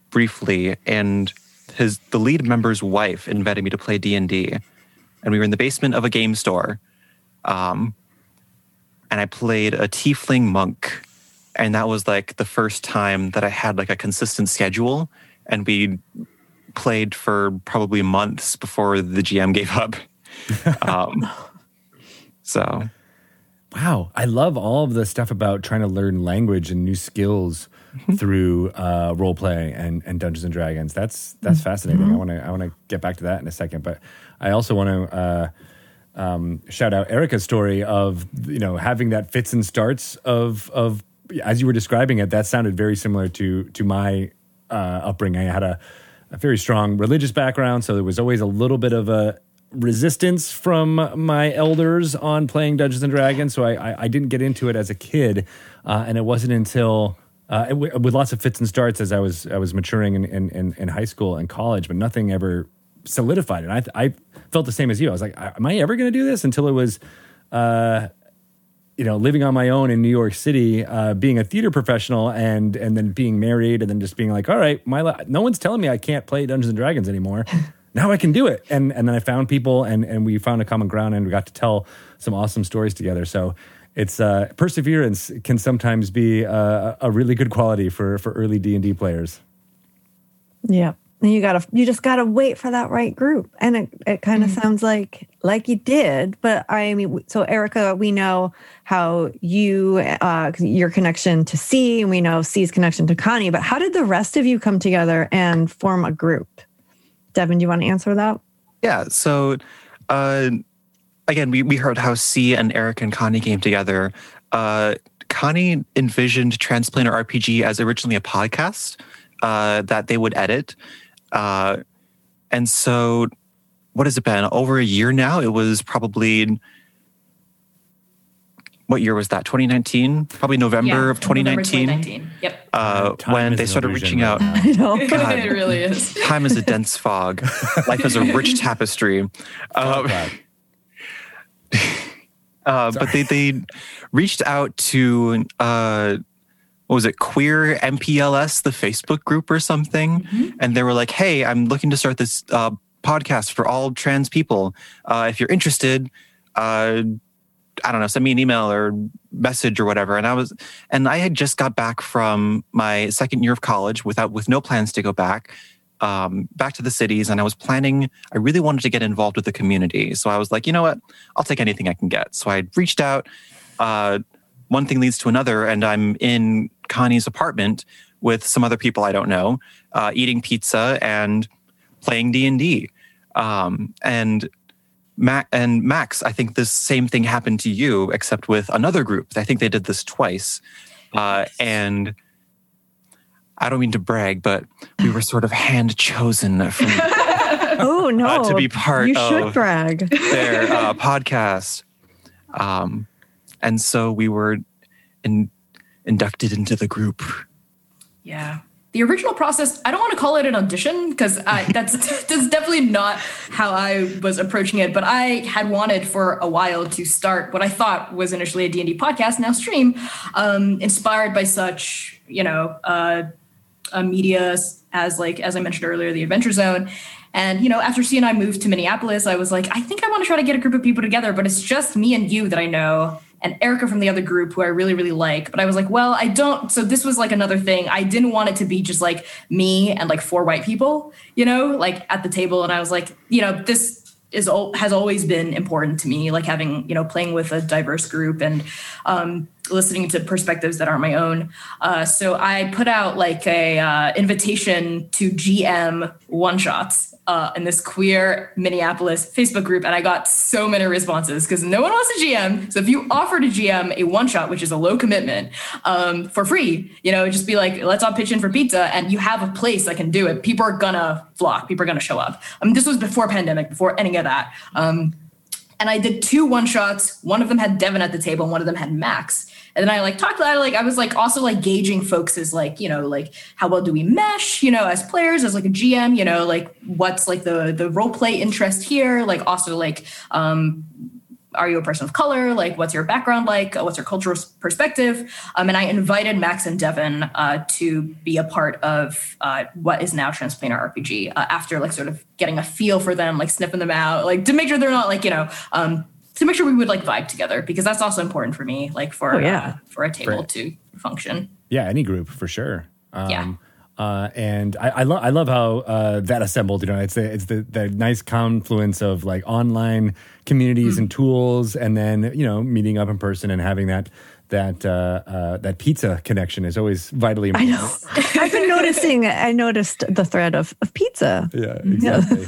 briefly, and his the lead member's wife invited me to play D and D, and we were in the basement of a game store, um, and I played a tiefling monk, and that was like the first time that I had like a consistent schedule, and we played for probably months before the GM gave up. um, so Wow, I love all of the stuff about trying to learn language and new skills Mm-hmm. through uh, role play and, and Dungeons and Dragons. That's that's Mm-hmm. fascinating. I want to I want to get back to that in a second, but I also want to uh, um, shout out Erica's story of you know having that fits and starts of of as you were describing it. That sounded very similar to to my uh, upbringing. I had a, a very strong religious background, so there was always a little bit of a resistance from my elders on playing Dungeons and Dragons. So I, I, I didn't get into it as a kid, uh, and it wasn't until uh, with lots of fits and starts as I was I was maturing in, in, in, in high school and college, but nothing ever solidified. And I I felt the same as you. I was like, am I ever going to do this? Until it was. Uh, you know, living on my own in New York City, uh, being a theater professional, and and then being married, and then just being like, all right, my li- no one's telling me I can't play Dungeons and Dragons anymore. now I can do it, and and then I found people, and and we found a common ground, and we got to tell some awesome stories together. So it's uh, perseverance can sometimes be uh, a really good quality for for early D and D players. Yeah. And you gotta you just gotta wait for that right group. And it, it kind of sounds like like you did. But I mean so Erica, we know how you uh your connection to C and we know C's connection to Connie, but how did the rest of you come together and form a group? Devin, do you want to answer that? Yeah. So, uh, again, we, we heard how C and Eric and Connie came together. Uh, Connie envisioned Transplanar RPG as originally a podcast uh, that they would edit. Uh, and so, what has it been? Over a year now? It was probably. What year was that? 2019? Probably November Yeah, of November 2019. 2019. Yep. Uh, Time when is they started illusion reaching right out. now. I know. God. it really is. Time is a dense fog. Life is a rich tapestry. Um, uh, but they they reached out to uh, what was it, Queer MPLS, the Facebook group or something, and they were like, "Hey, I'm looking to start this uh, podcast for all trans people. Uh, if you're interested." Uh, I don't know, send me an email or message or whatever. And I was, and I had just got back from my second year of college without, with no plans to go back, um, back to the cities. And I was planning, I really wanted to get involved with the community. So I was like, you know what? I'll take anything I can get. So I reached out. Uh, one thing leads to another, and I'm in Connie's apartment with some other people I don't know, uh, eating pizza and playing D and D. Um, and Mac and Max, I think this same thing happened to you, except with another group. I think they did this twice, uh, and I don't mean to brag, but we were sort of hand chosen from Oh no. Uh, to be part You should of- brag. their uh, podcast, um, and so we were in, inducted into the group. Yeah. The original process, I don't want to call it an audition because that's that's definitely not how I was approaching it. But I had wanted for a while to start what I thought was initially a D&D podcast, now stream, um, inspired by such, you know, uh, uh, media as like, as I mentioned earlier, the Adventure Zone. And, you know, after C and I moved to Minneapolis, I was like, I think I want to try to get a group of people together, but it's just me and you that I know. And Erica from the other group, who I really, really like. But I was like, well, I don't. So this was like another thing. I didn't want it to be just like me and like four white people, you know, like at the table. And I was like, you know, this is has always been important to me like having you know playing with a diverse group and um, listening to perspectives that aren't my own. Uh, so i put out like a uh, invitation to gm one shots uh, in this queer minneapolis facebook group and i got so many responses because no one wants a gm so if you offer to gm a one shot which is a low commitment um, for free you know just be like let's all pitch in for pizza and you have a place that can do it. People are gonna flock. People are gonna show up. I mean this was before pandemic before any of that. Um, and I did two one shots. One of them had Devin at the table, and one of them had Max. And then I like talked it. Like I was like also like gauging folks as like you know like how well do we mesh? You know, as players, as like a GM. You know, like what's like the the role play interest here? Like also like um are you a person of color? Like, what's your background like? What's your cultural perspective? Um, and I invited Max and Devin uh, to be a part of uh, what is now Transplanar RPG uh, after like sort of getting a feel for them, like sniffing them out, like to make sure they're not like, you know, um, to make sure we would like vibe together because that's also important for me, like for, Oh, yeah. uh, for a table Right. to function. Yeah, any group for sure. Um, Yeah. Uh, and I, I love I love how uh, that assembled. You know, it's the, it's the, the nice confluence of like online communities and tools, and then you know meeting up in person and having that that uh, uh, that pizza connection is always vitally important. I know. I've been noticing. I noticed the thread of, of pizza. Yeah, exactly.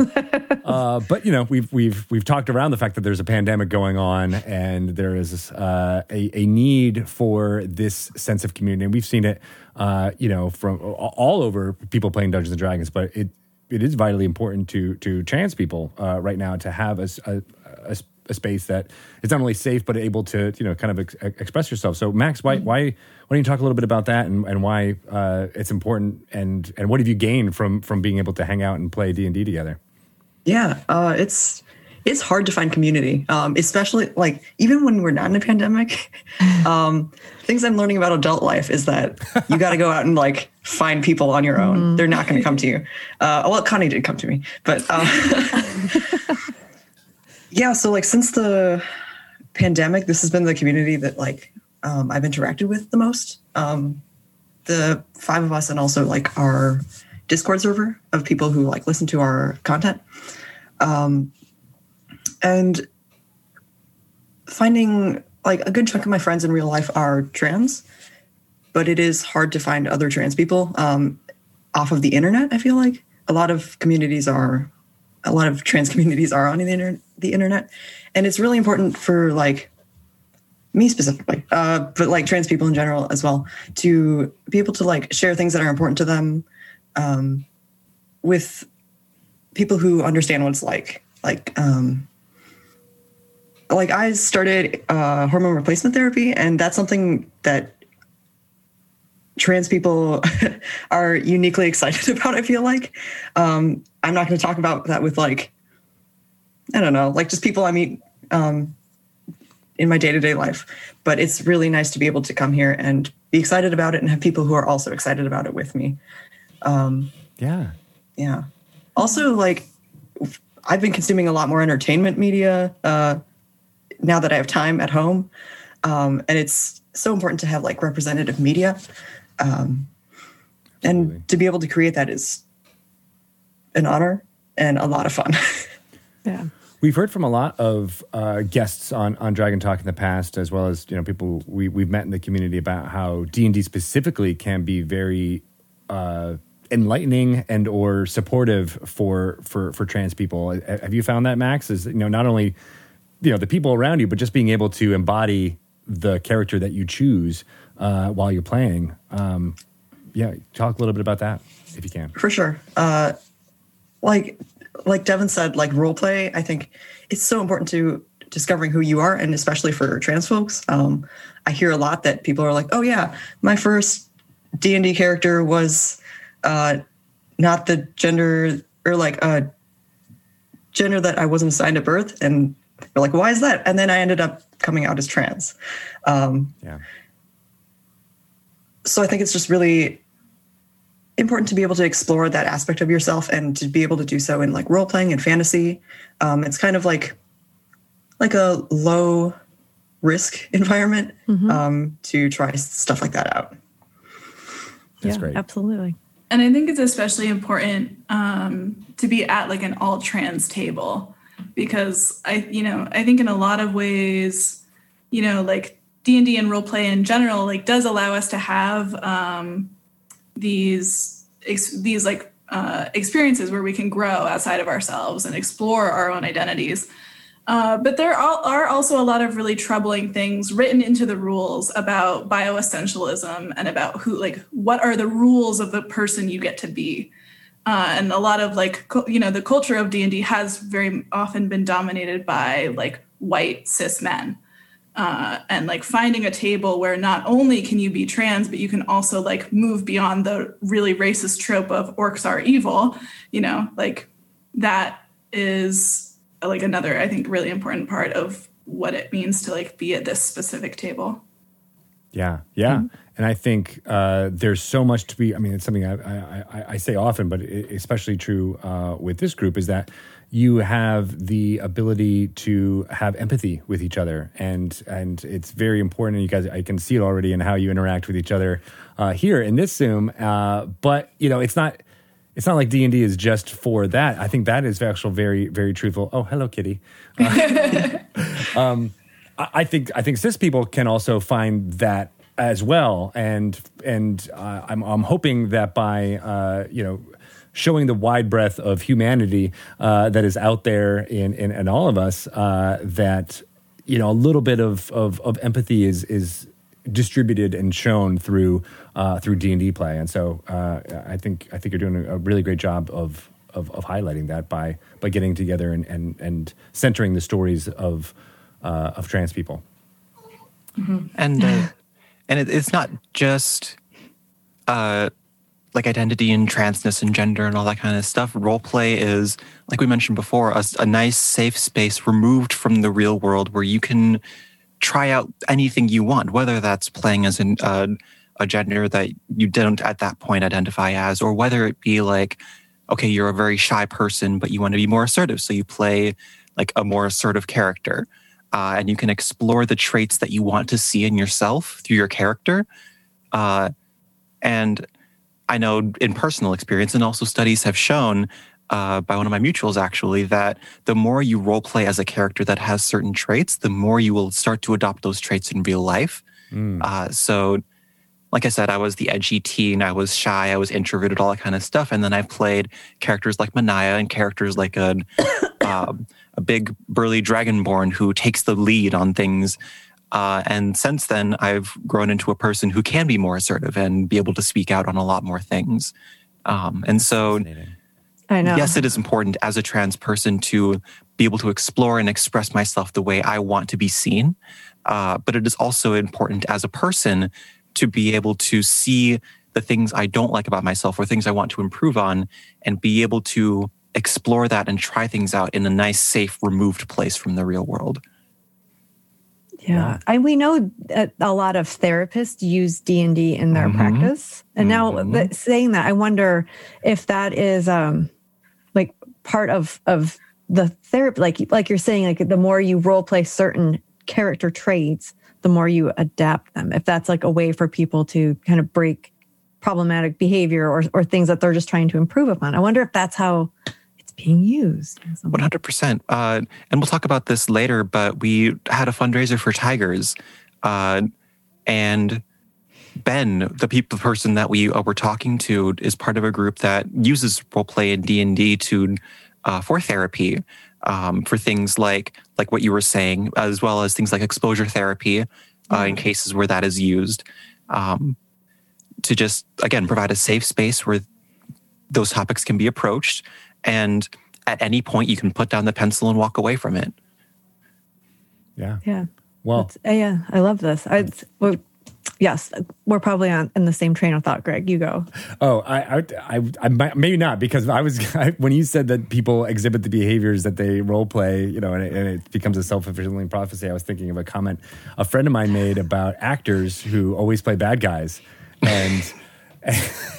uh, but you know, we've we've we've talked around the fact that there's a pandemic going on, and there is uh, a a need for this sense of community, and we've seen it, uh, you know, from all over people playing Dungeons and Dragons. But it it is vitally important to to trans people uh, right now to have a, a- a a space that is not only safe but able to you know kind of ex- express yourself. So Max, why why why don't you talk a little bit about that and, and why uh, it's important and and what have you gained from from being able to hang out and play D and D together? Yeah, uh, it's it's hard to find community, um, especially like even when we're not in a pandemic. Um, things I'm learning about adult life is that you got to go out and like find people on your own. They're not going to come to you. Uh, well, Connie did come to me, but uh, yeah. So like since the pandemic, this has been the community that like um, I've interacted with the most. Um, the five of us and also like our Discord server of people who like listen to our content. Um, and finding like a good chunk of my friends in real life are trans, but it is hard to find other trans people um, off of the internet. I feel like a lot of communities are, a lot of trans communities are on the internet, the internet, and it's really important for like me specifically, uh, but like trans people in general as well, to be able to like share things that are important to them um, with people who understand what it's like. Like, um, like I started uh, hormone replacement therapy, and that's something that trans people are uniquely excited about. I feel like um, I'm not going to talk about that with like I don't know, like just people I meet um, in my day to day life. But it's really nice to be able to come here and be excited about it, and have people who are also excited about it with me. Um, Yeah. yeah. Also, like, I've been consuming a lot more entertainment media uh, now that I have time at home, um, and it's so important to have like representative media, um, and to be able to create that is an honor and a lot of fun. Yeah. We've heard from a lot of uh, guests on, on Dragon Talk in the past, as well as you know people we we've met in the community about how D and D specifically can be very uh, enlightening and or supportive for for for trans people. Uh, Have you found that, Max? Is you know not only you know the people around you, but just being able to embody the character that you choose uh, while you're playing. Um, yeah, talk a little bit about that if you can. for sure. Uh, like like Devin said, like role play, I think it's so important to discovering who you are, and especially for trans folks. Um, I hear a lot that people are like, "Oh yeah, my first D and D character was uh, not the gender or like uh, gender that I wasn't assigned at birth," and they're like, "Why is that?" And then I ended up coming out as trans. Um, Yeah. so I think it's just really important to be able to explore that aspect of yourself and to be able to do so in like role playing and fantasy. Um, it's kind of like like a low risk environment um, to try stuff like that out. That's yeah, great. Absolutely. And I think it's especially important um, to be at like an all trans table because I, you know, I think in a lot of ways, you know, like D and D and role play in general, like does allow us to have um, these these like uh, experiences where we can grow outside of ourselves and explore our own identities. Uh, but there are, are also a lot of really troubling things written into the rules about bioessentialism and about who, like, what are the rules of the person you get to be. Uh, and a lot of like, you know, the culture of D and D has very often been dominated by like white cis men. Uh, and like finding a table where not only can you be trans, but you can also like move beyond the really racist trope of orcs are evil, you know, like that is like another, I think, really important part of what it means to like be at this specific table. Yeah, yeah, and I think uh, there's so much to be. I mean, it's something I, I, I, I say often, but it, especially true uh, with this group is that you have the ability to have empathy with each other, and and it's very important. And you guys, I can see it already in how you interact with each other uh, here in this Zoom. Uh, but you know, it's not. It's not like D and D is just for that. I think that is actually very, very truthful. Oh, hello, Kitty. I I think I think cis people can also find that as well, and and uh, I'm I'm hoping that by uh, you know showing the wide breadth of humanity uh, that is out there in in, in all of us, uh, that you know a little bit of of, of empathy is is distributed and shown through uh, through D and D play, and so uh, I think I think you're doing a really great job of. Of, of highlighting that by by getting together and, and, and centering the stories of uh, of trans people. and uh, and it, it's not just uh like identity and transness and gender and all that kind of stuff role play is like we mentioned before a, a nice safe space removed from the real world where you can try out anything you want whether that's playing as an, uh, a gender that you didn't at that point identify as or whether it be like okay you're a very shy person but you want to be more assertive so you play like a more assertive character uh, and you can explore the traits that you want to see in yourself through your character. Uh, and I know in personal experience, and also studies have shown uh, by one of my mutuals actually, that the more you role play as a character that has certain traits, the more you will start to adopt those traits in real life. Uh, so, like I said, I was the edgy teen, I was shy, I was introverted, all that kind of stuff. And then I've played characters like Manaya and characters like a, um, a big burly dragonborn who takes the lead on things. Uh, and since then, I've grown into a person who can be more assertive and be able to speak out on a lot more things. Um, and so, I know. yes, it is important as a trans person to be able to explore and express myself the way I want to be seen. Uh, but it is also important as a person to be able to see the things I don't like about myself or things I want to improve on and be able to explore that and try things out in a nice, safe, removed place from the real world. Yeah, I, we know that a lot of therapists use D and D in their Mhm. practice, and now Mhm. that, saying that, I wonder if that is um, like part of of the therapy. Like like you're saying, like the more you role play certain character traits, the more you adapt them. If that's like a way for people to kind of break problematic behavior or or things that they're just trying to improve upon. I wonder if that's how being used. in some way. 100%. Uh, and we'll talk about this later, but we had a fundraiser for Tigers. Uh, and Ben, the people, person that we uh, were talking to, is part of a group that uses roleplay and D and D to uh, for therapy, um, for things like like what you were saying, as well as things like exposure therapy, uh, in cases where that is used, um, to just again provide a safe space where those topics can be approached, and at any point you can put down the pencil and walk away from it. Yeah. Yeah. Well, uh, yeah, I love this. I, well, yes, we're probably on in the same train of thought. Greg, you go. Oh, I, I, I, I maybe not because I was I, when you said that people exhibit the behaviors that they role play, you know, and it, and it becomes a self fulfilling prophecy. I was thinking of a comment a friend of mine made about actors who always play bad guys, and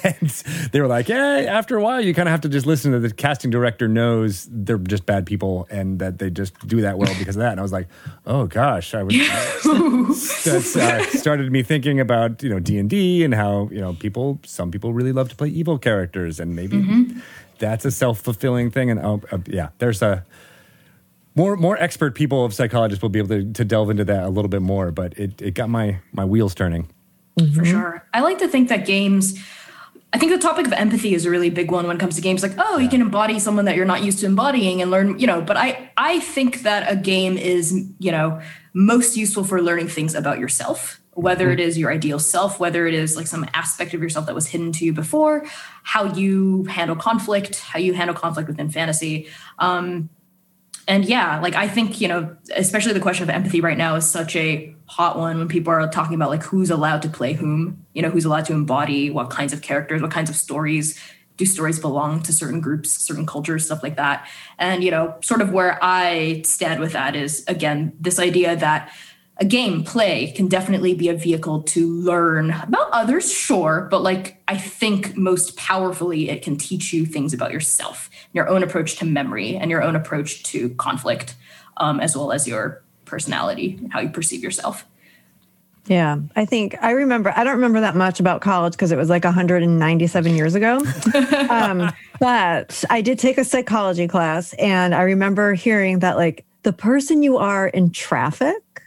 and they were like, "Yeah." After a while, you kind of have to just listen to the casting director knows they're just bad people and that they just do that well because of that. And I was like, "Oh gosh," I was. that's uh, started me thinking about you know D and D and how you know people some people really love to play evil characters and maybe that's a self fulfilling thing. And oh, uh, yeah, there's a more more expert people of psychologists will be able to, to delve into that a little bit more. But it, it got my my wheels turning. For sure. I like to think that games. I think the topic of empathy is a really big one when it comes to games. Like, oh, you can embody someone that you're not used to embodying and learn, you know. But I, I think that a game is, you know, most useful for learning things about yourself, whether it is your ideal self, whether it is like some aspect of yourself that was hidden to you before, how you handle conflict, how you handle conflict within fantasy. Um, and yeah, like I think, you know, especially the question of empathy right now is such a hot one when people are talking about like who's allowed to play whom, you know, who's allowed to embody what kinds of characters, what kinds of stories. Do stories belong to certain groups, certain cultures, stuff like that? And, you know, sort of where I stand with that is again, this idea that a game play can definitely be a vehicle to learn about others sure but like i think most powerfully it can teach you things about yourself your own approach to memory and your own approach to conflict um, as well as your personality and how you perceive yourself Yeah, I think I remember. I don't remember that much about college because it was like 197 years ago. um, but I did take a psychology class, and I remember hearing that like the person you are in traffic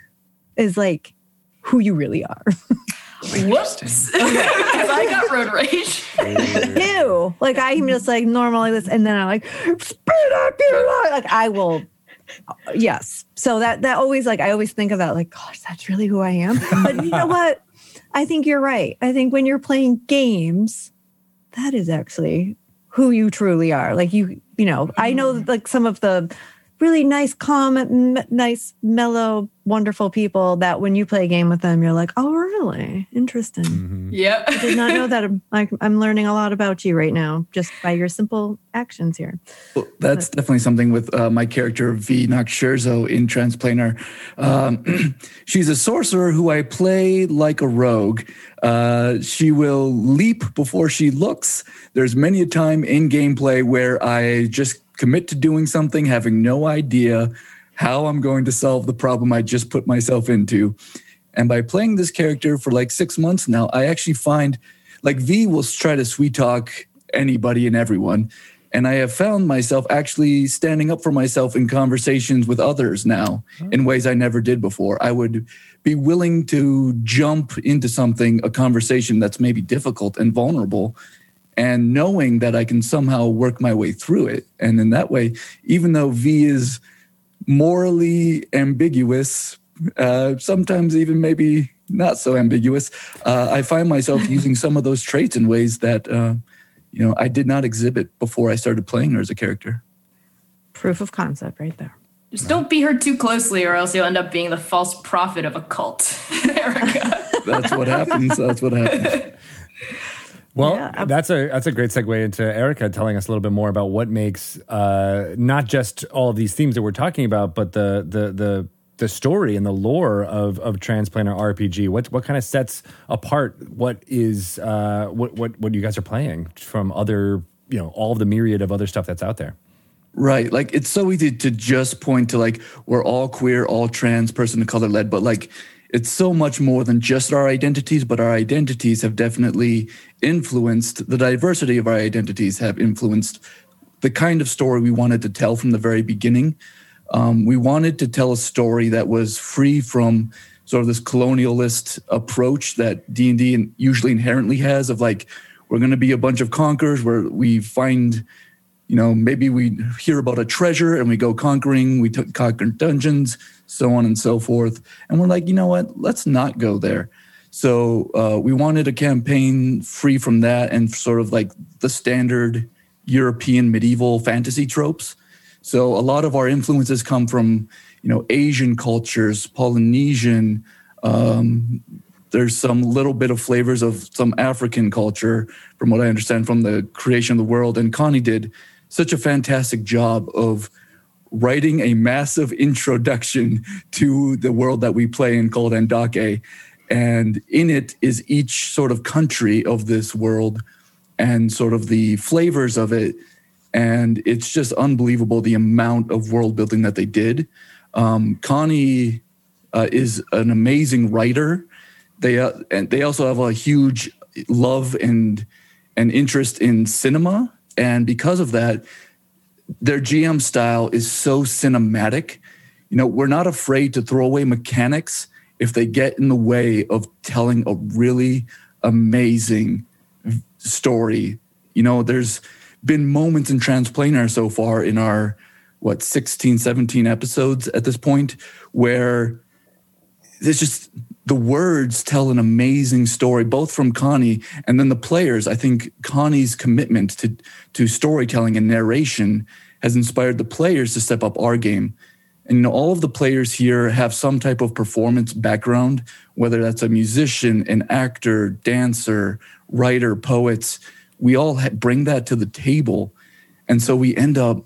is like who you really are. whoops 'Cause i got road rage Ew! Like I'm just like normal like this, and then I'm like spit up your life. Like I will. Yes. So that that always like I always think of that like gosh that's really who I am. But you know what? I think you're right. I think when you're playing games, that is actually who you truly are. Like you, you know, I know like some of the really nice, calm, m- nice, mellow, wonderful people that when you play a game with them, you're like, oh, really? Interesting. yep I did not know that. I'm, like, I'm learning a lot about you right now just by your simple actions here. Well, that's definitely something with uh, my character V Noxurzo in Transplanar. Um, she's a sorcerer who I play like a rogue. Uh, she will leap before she looks. There's many a time in gameplay where I just commit to doing something, having no idea how I'm going to solve the problem I just put myself into. And by playing this character for like six months now, I actually find like V will try to sweet talk anybody and everyone. And I have found myself actually standing up for myself in conversations with others now in ways I never did before. I would be willing to jump into something, a conversation that's maybe difficult and vulnerable, and knowing that I can somehow work my way through it. And in that way, even though V is morally ambiguous, uh, sometimes even maybe not so ambiguous, uh, I find myself using some of those traits in ways that uh, you know I did not exhibit before I started playing her as a character. Proof of concept right there. just don't be her too closely or else you'll end up being the false prophet of a cult erica That's what happens. That's what happens. Well, Yeah, that's a that's a great segue into Erica telling us a little bit more about what makes uh, not just all of these themes that we're talking about, but the the the the story and the lore of of Transplanar RPG. What what kind of sets apart what is uh, what what what you guys are playing from other you know all of the myriad of other stuff that's out there. Right. Like it's so easy to just point to like we're all queer, all trans, person of color led, but like it's so much more than just our identities, but our identities have definitely influenced the diversity of our identities have influenced the kind of story we wanted to tell from the very beginning. Um, we wanted to tell a story that was free from sort of this colonialist approach that D and D usually inherently has of like we're going to be a bunch of conquerors where we find you know, maybe we hear about a treasure and we go conquering, we took conquer dungeons, so on and so forth. And we're like, you know what? Let's not go there. So uh, we wanted a campaign free from that and sort of like the standard European medieval fantasy tropes. So a lot of our influences come from, you know, Asian cultures, Polynesian. Um, there's some little bit of flavors of some African culture, from what I understand from the creation of the world. And Connie did such a fantastic job of writing a massive introduction to the world that we play in called Endake. and in it is each sort of country of this world and sort of the flavors of it. And it's just unbelievable the amount of world building that they did. Um, connie uh, is an amazing writer. They uh, and they also have a huge love and and interest in cinema. And because of that their gm style is so cinematic you know we're not afraid to throw away mechanics if they get in the way of telling a really amazing story. You know, there's been moments in Transplanar so far in our, what, 16, 17 episodes at this point, where there's just the words tell an amazing story, both from Connie and then the players. I think Connie's commitment to, to storytelling and narration has inspired the players to step up our game. And you know, all of the players here have some type of performance background, whether that's a musician, an actor, dancer, writer, poets. We all bring that to the table. And so we end up,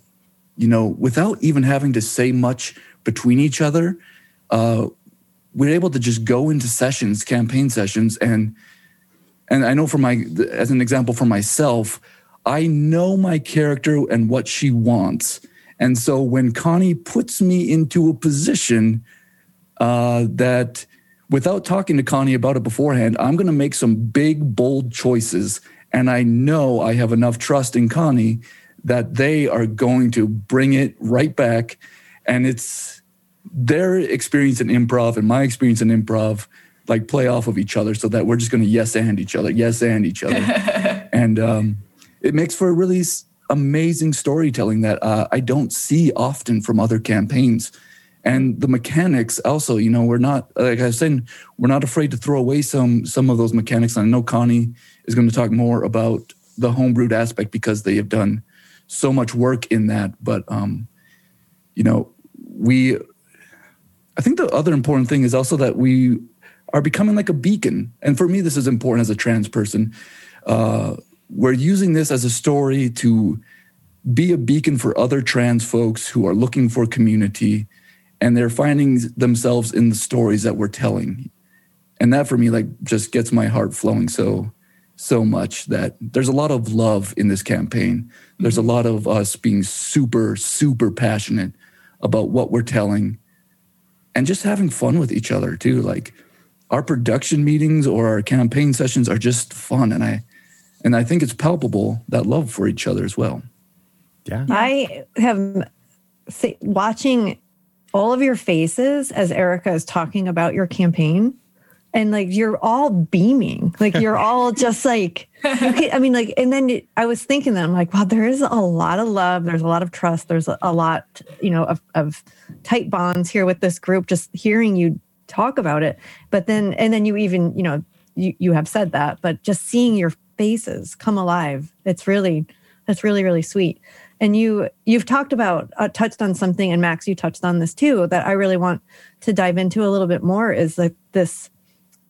you know, without even having to say much between each other, uh, we're able to just go into sessions, campaign sessions, and and I know for my as an example for myself, I know my character and what she wants and so when Connie puts me into a position uh, that, without talking to Connie about it beforehand, I'm going to make some big, bold choices. And I know I have enough trust in Connie that they are going to bring it right back. And it's their experience in improv and my experience in improv like play off of each other so that we're just going to yes and each other, yes and each other. and um, it makes for a really amazing storytelling that uh, I don't see often from other campaigns. And the mechanics also, you know, we're not like I was saying, we're not afraid to throw away some some of those mechanics. And I know Connie is going to talk more about the homebrewed aspect because they have done so much work in that. But um, you know, we I think the other important thing is also that we are becoming like a beacon. And for me, this is important as a trans person. Uh, we're using this as a story to be a beacon for other trans folks who are looking for community and they're finding themselves in the stories that we're telling and that for me like just gets my heart flowing so so much that there's a lot of love in this campaign there's a lot of us being super super passionate about what we're telling and just having fun with each other too like our production meetings or our campaign sessions are just fun and i and I think it's palpable that love for each other as well. Yeah. I have watching all of your faces as Erica is talking about your campaign and like you're all beaming like you're all just like I mean like and then I was thinking that I'm like wow there is a lot of love there's a lot of trust there's a lot you know of, of tight bonds here with this group just hearing you talk about it but then and then you even you know you, you have said that but just seeing your faces come alive. It's really, that's really, really sweet. And you, you've talked about, uh, touched on something, and Max, you touched on this too, that I really want to dive into a little bit more is like this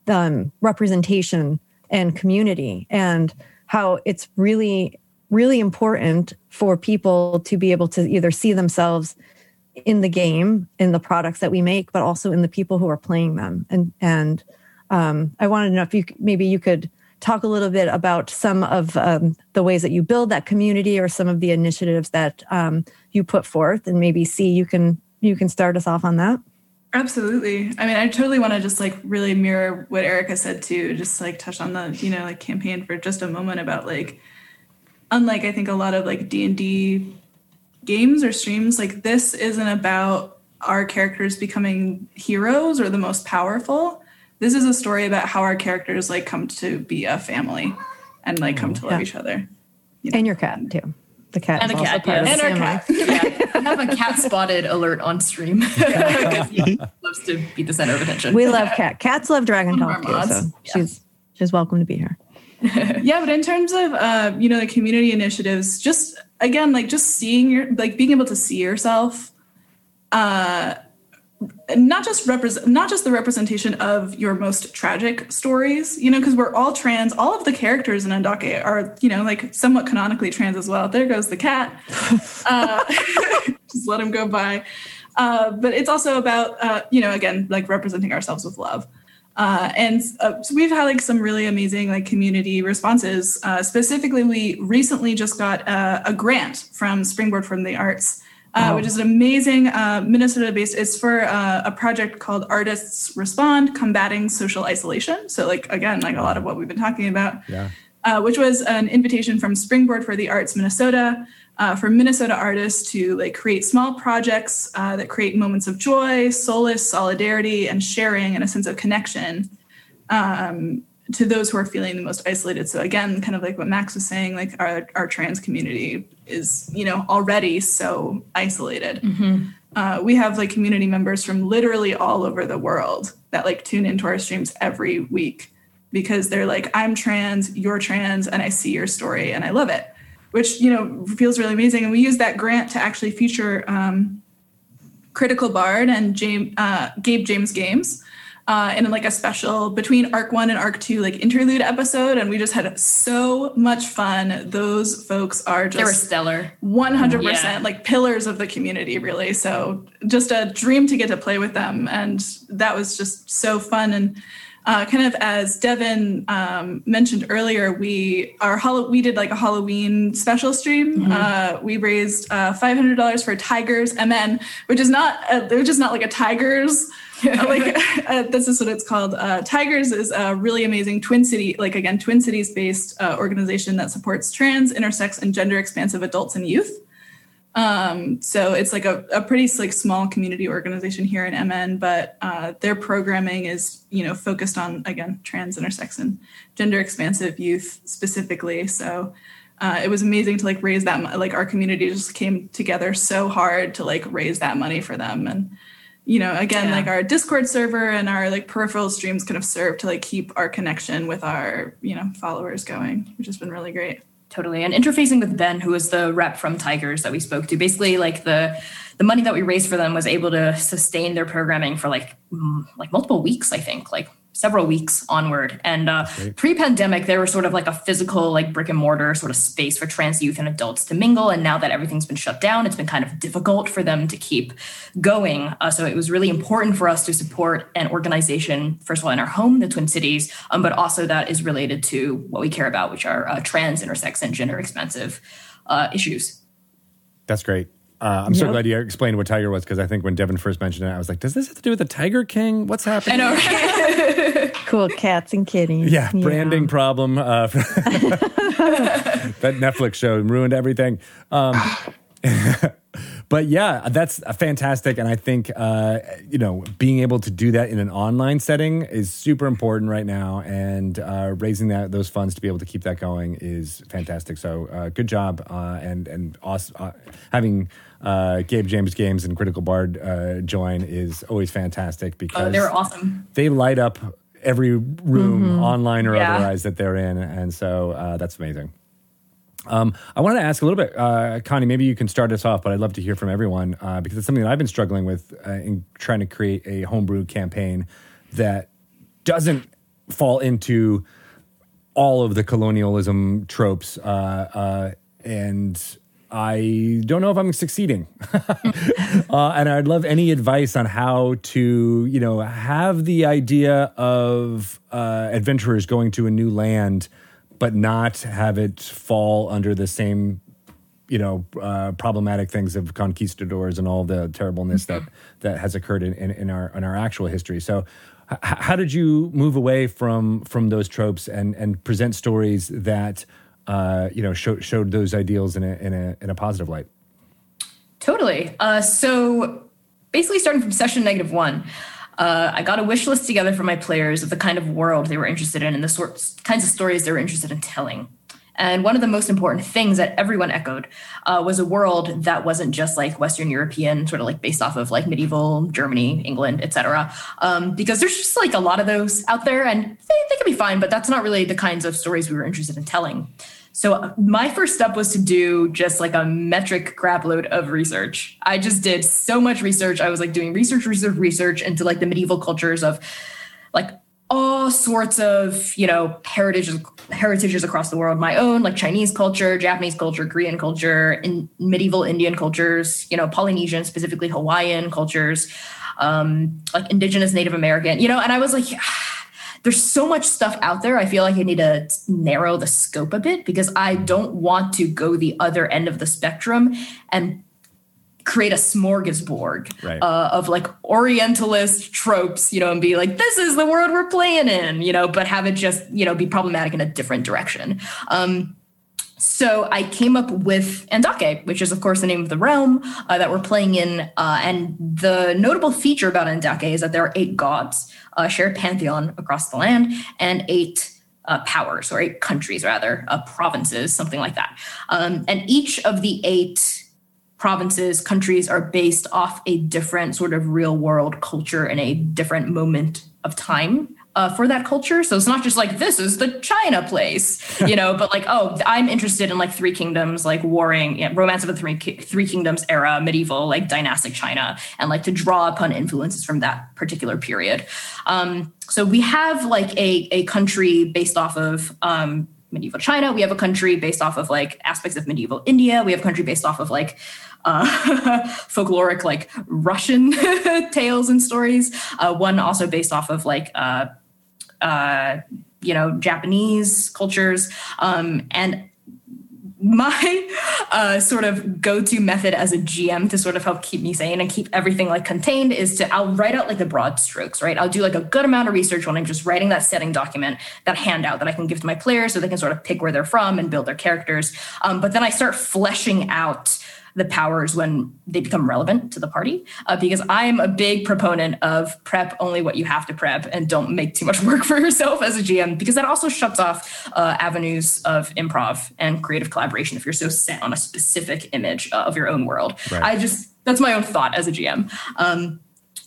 um, representation and community and how it's really, really important for people to be able to either see themselves in the game, in the products that we make, but also in the people who are playing them. And, and, um, I wanted to know if you maybe you could talk a little bit about some of um, the ways that you build that community or some of the initiatives that um, you put forth and maybe see you can you can start us off on that absolutely i mean i totally want to just like really mirror what erica said too just like touch on the you know like campaign for just a moment about like unlike i think a lot of like d&d games or streams like this isn't about our characters becoming heroes or the most powerful this is a story about how our characters like come to be a family and like come mm-hmm. to love yeah. each other. You know? And your cat too. The cat and a cat, yeah. and our cat. yeah. I have a cat spotted alert on stream because he loves to be the center of attention. We love cat. Cats love Dragon Talk too, so yeah. she's she's welcome to be here. yeah, but in terms of uh, you know the community initiatives, just again like just seeing your like being able to see yourself uh, not just represent not just the representation of your most tragic stories you know because we're all trans. All of the characters in Undake are you know like somewhat canonically trans as well. There goes the cat. Uh, just let him go by. Uh, but it's also about uh, you know again like representing ourselves with love. Uh, and uh, so we've had like some really amazing like community responses. Uh, specifically, we recently just got a, a grant from Springboard from the Arts, uh, wow. which is an amazing uh, Minnesota-based. It's for uh, a project called Artists Respond: Combating Social Isolation. So, like again, like a lot of what we've been talking about. Yeah. which was an invitation from Springboard for the Arts Minnesota uh, for Minnesota artists to like create small projects uh, that create moments of joy, solace, solidarity, and sharing and a sense of connection um, to those who are feeling the most isolated. So again, kind of like what Max was saying, like our, our trans community is, you know, already so isolated. Mm-hmm. Uh, we have like community members from literally all over the world that like tune into our streams every week because they're like, I'm trans, you're trans, and I see your story and I love it which you know feels really amazing. And we use that grant to actually feature um, Critical Bard and James, uh, Gabe James Games uh, in like a special between Arc One and Arc Two like interlude episode, and we just had so much fun. Those folks are just they were stellar, one hundred percent like pillars of the community, really. So just a dream to get to play with them, and that was just so fun and uh, kind of as Devin um, mentioned earlier, we our we did like a Halloween special stream. Mm-hmm. Uh, we raised uh, five hundred dollars for Tigers MN, which is not a, which is not like a Tigers. like uh, this is what it's called. Uh, Tigers is a really amazing Twin City, like again Twin Cities based uh, organization that supports trans, intersex, and gender expansive adults and youth. Um, so it's like a, a pretty like small community organization here in MN, but uh, their programming is you know focused on again trans, intersex, and gender expansive youth specifically. So uh, it was amazing to like raise that like our community just came together so hard to like raise that money for them and you know again yeah. like our discord server and our like peripheral streams kind of serve to like keep our connection with our you know followers going which has been really great Totally. And interfacing with Ben, who was the rep from Tigers that we spoke to, basically like the the money that we raised for them was able to sustain their programming for like like multiple weeks, I think. Like several weeks onward. And uh, pre-pandemic, there was sort of like a physical, like brick and mortar sort of space for trans youth and adults to mingle. And now that everything's been shut down, it's been kind of difficult for them to keep going. Uh, so it was really important for us to support an organization, first of all, in our home, the Twin Cities, um, but also that is related to what we care about, which are uh, trans, intersex, and gender expansive uh, issues. That's great. Uh, I'm yep. so glad you explained what Tiger was because I think when Devin first mentioned it, I was like, "Does this have to do with the Tiger King? What's happening?" I know. Right? cool cats and kitties. Yeah, branding yeah. problem. Uh, that Netflix show ruined everything. Um, but yeah, that's fantastic, and I think uh, you know being able to do that in an online setting is super important right now, and uh, raising that those funds to be able to keep that going is fantastic. So uh, good job, uh, and and awesome, uh, having uh, Gabe James Games and Critical Bard uh, join is always fantastic because oh, they're awesome. They light up every room, mm-hmm. online or yeah. otherwise, that they're in, and so uh, that's amazing. Um, I wanted to ask a little bit, uh, Connie. Maybe you can start us off, but I'd love to hear from everyone uh, because it's something that I've been struggling with uh, in trying to create a homebrew campaign that doesn't fall into all of the colonialism tropes uh, uh, and I don't know if I'm succeeding. uh, and I'd love any advice on how to, you know, have the idea of uh, adventurers going to a new land, but not have it fall under the same, you know, uh, problematic things of conquistadors and all the terribleness that that has occurred in, in, in our in our actual history. So, how did you move away from from those tropes and and present stories that uh, you know, show, showed those ideals in a, in a, in a positive light. Totally. Uh, so basically starting from session negative one, uh, I got a wish list together for my players of the kind of world they were interested in and the sorts kinds of stories they were interested in telling. And one of the most important things that everyone echoed uh, was a world that wasn't just like Western European, sort of like based off of like medieval Germany, England, etc. Um, because there's just like a lot of those out there, and they, they can be fine, but that's not really the kinds of stories we were interested in telling. So uh, my first step was to do just like a metric crapload of research. I just did so much research. I was like doing research, research, research into like the medieval cultures of like all sorts of you know heritages heritages across the world my own like chinese culture japanese culture korean culture in medieval indian cultures you know polynesian specifically hawaiian cultures um like indigenous native american you know and i was like there's so much stuff out there. I feel like I need to narrow the scope a bit because I don't want to go the other end of the spectrum and create a smorgasbord Right. uh, of like Orientalist tropes, you know, and be like, this is the world we're playing in, you know, but have it just, you know, be problematic in a different direction. Um, so I came up with Andake, which is, of course, the name of the realm uh, that we're playing in. Uh, and the notable feature about Andake is that there are eight gods, a shared pantheon across the land, and eight uh, powers, or eight countries, rather, uh, provinces, something like that. Um, and each of the eight provinces, countries are based off a different sort of real world culture and a different moment of time. Uh, for that culture, so it's not just like this is the China place, you know, but like oh, I'm interested in like Three Kingdoms, like warring, yeah, Romance of the Three Three Kingdoms era, medieval, like dynastic China, and like to draw upon influences from that particular period. Um, so we have like a a country based off of um, medieval China. We have a country based off of like aspects of medieval India. We have a country based off of like uh, folkloric like Russian tales and stories. Uh, one also based off of like uh, uh, you know Japanese cultures um, and my uh, sort of go-to method as a GM to sort of help keep me sane and keep everything like contained is to I'll write out like the broad strokes, right? I'll do like a good amount of research when I'm just writing that setting document, that handout that I can give to my players so they can sort of pick where they're from and build their characters. Um, but then I start fleshing out the powers when they become relevant to the party uh, because i'm a big proponent of prep only what you have to prep and don't make too much work for yourself as a gm because that also shuts off uh, avenues of improv and creative collaboration if you're so set on a specific image of your own world Right. i just that's my own thought as a gm um,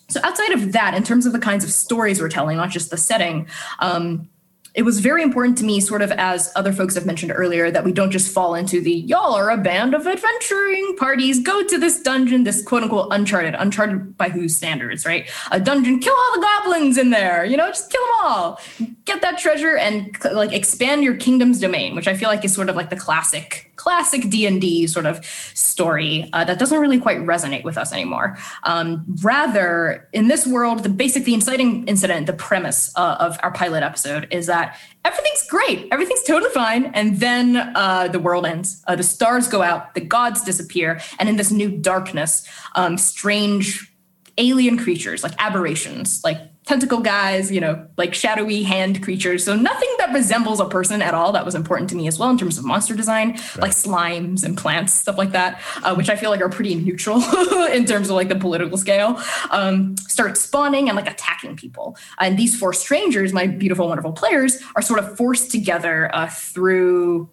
so outside of that in terms of the kinds of stories we're telling not just the setting um, it was very important to me, sort of as other folks have mentioned earlier, that we don't just fall into the y'all are a band of adventuring parties, go to this dungeon, this quote unquote uncharted, uncharted by whose standards, right? A dungeon, kill all the goblins in there, you know, just kill them all, get that treasure and like expand your kingdom's domain, which I feel like is sort of like the classic, classic D and D sort of story uh, that doesn't really quite resonate with us anymore. Um, rather, in this world, the basic, the inciting incident, the premise uh, of our pilot episode is that everything's great, everything's totally fine, and then uh, the world ends. Uh, the stars go out, the gods disappear, and in this new darkness, um, strange alien creatures like aberrations, like tentacle guys, you know, like shadowy hand creatures. So nothing that resembles a person at all. That was important to me as well in terms of monster design, like slimes and plants, stuff like that, uh, which I feel like are pretty neutral in terms of like the political scale. Um, start spawning and like attacking people. And these four strangers, my beautiful, wonderful players, are sort of forced together uh, through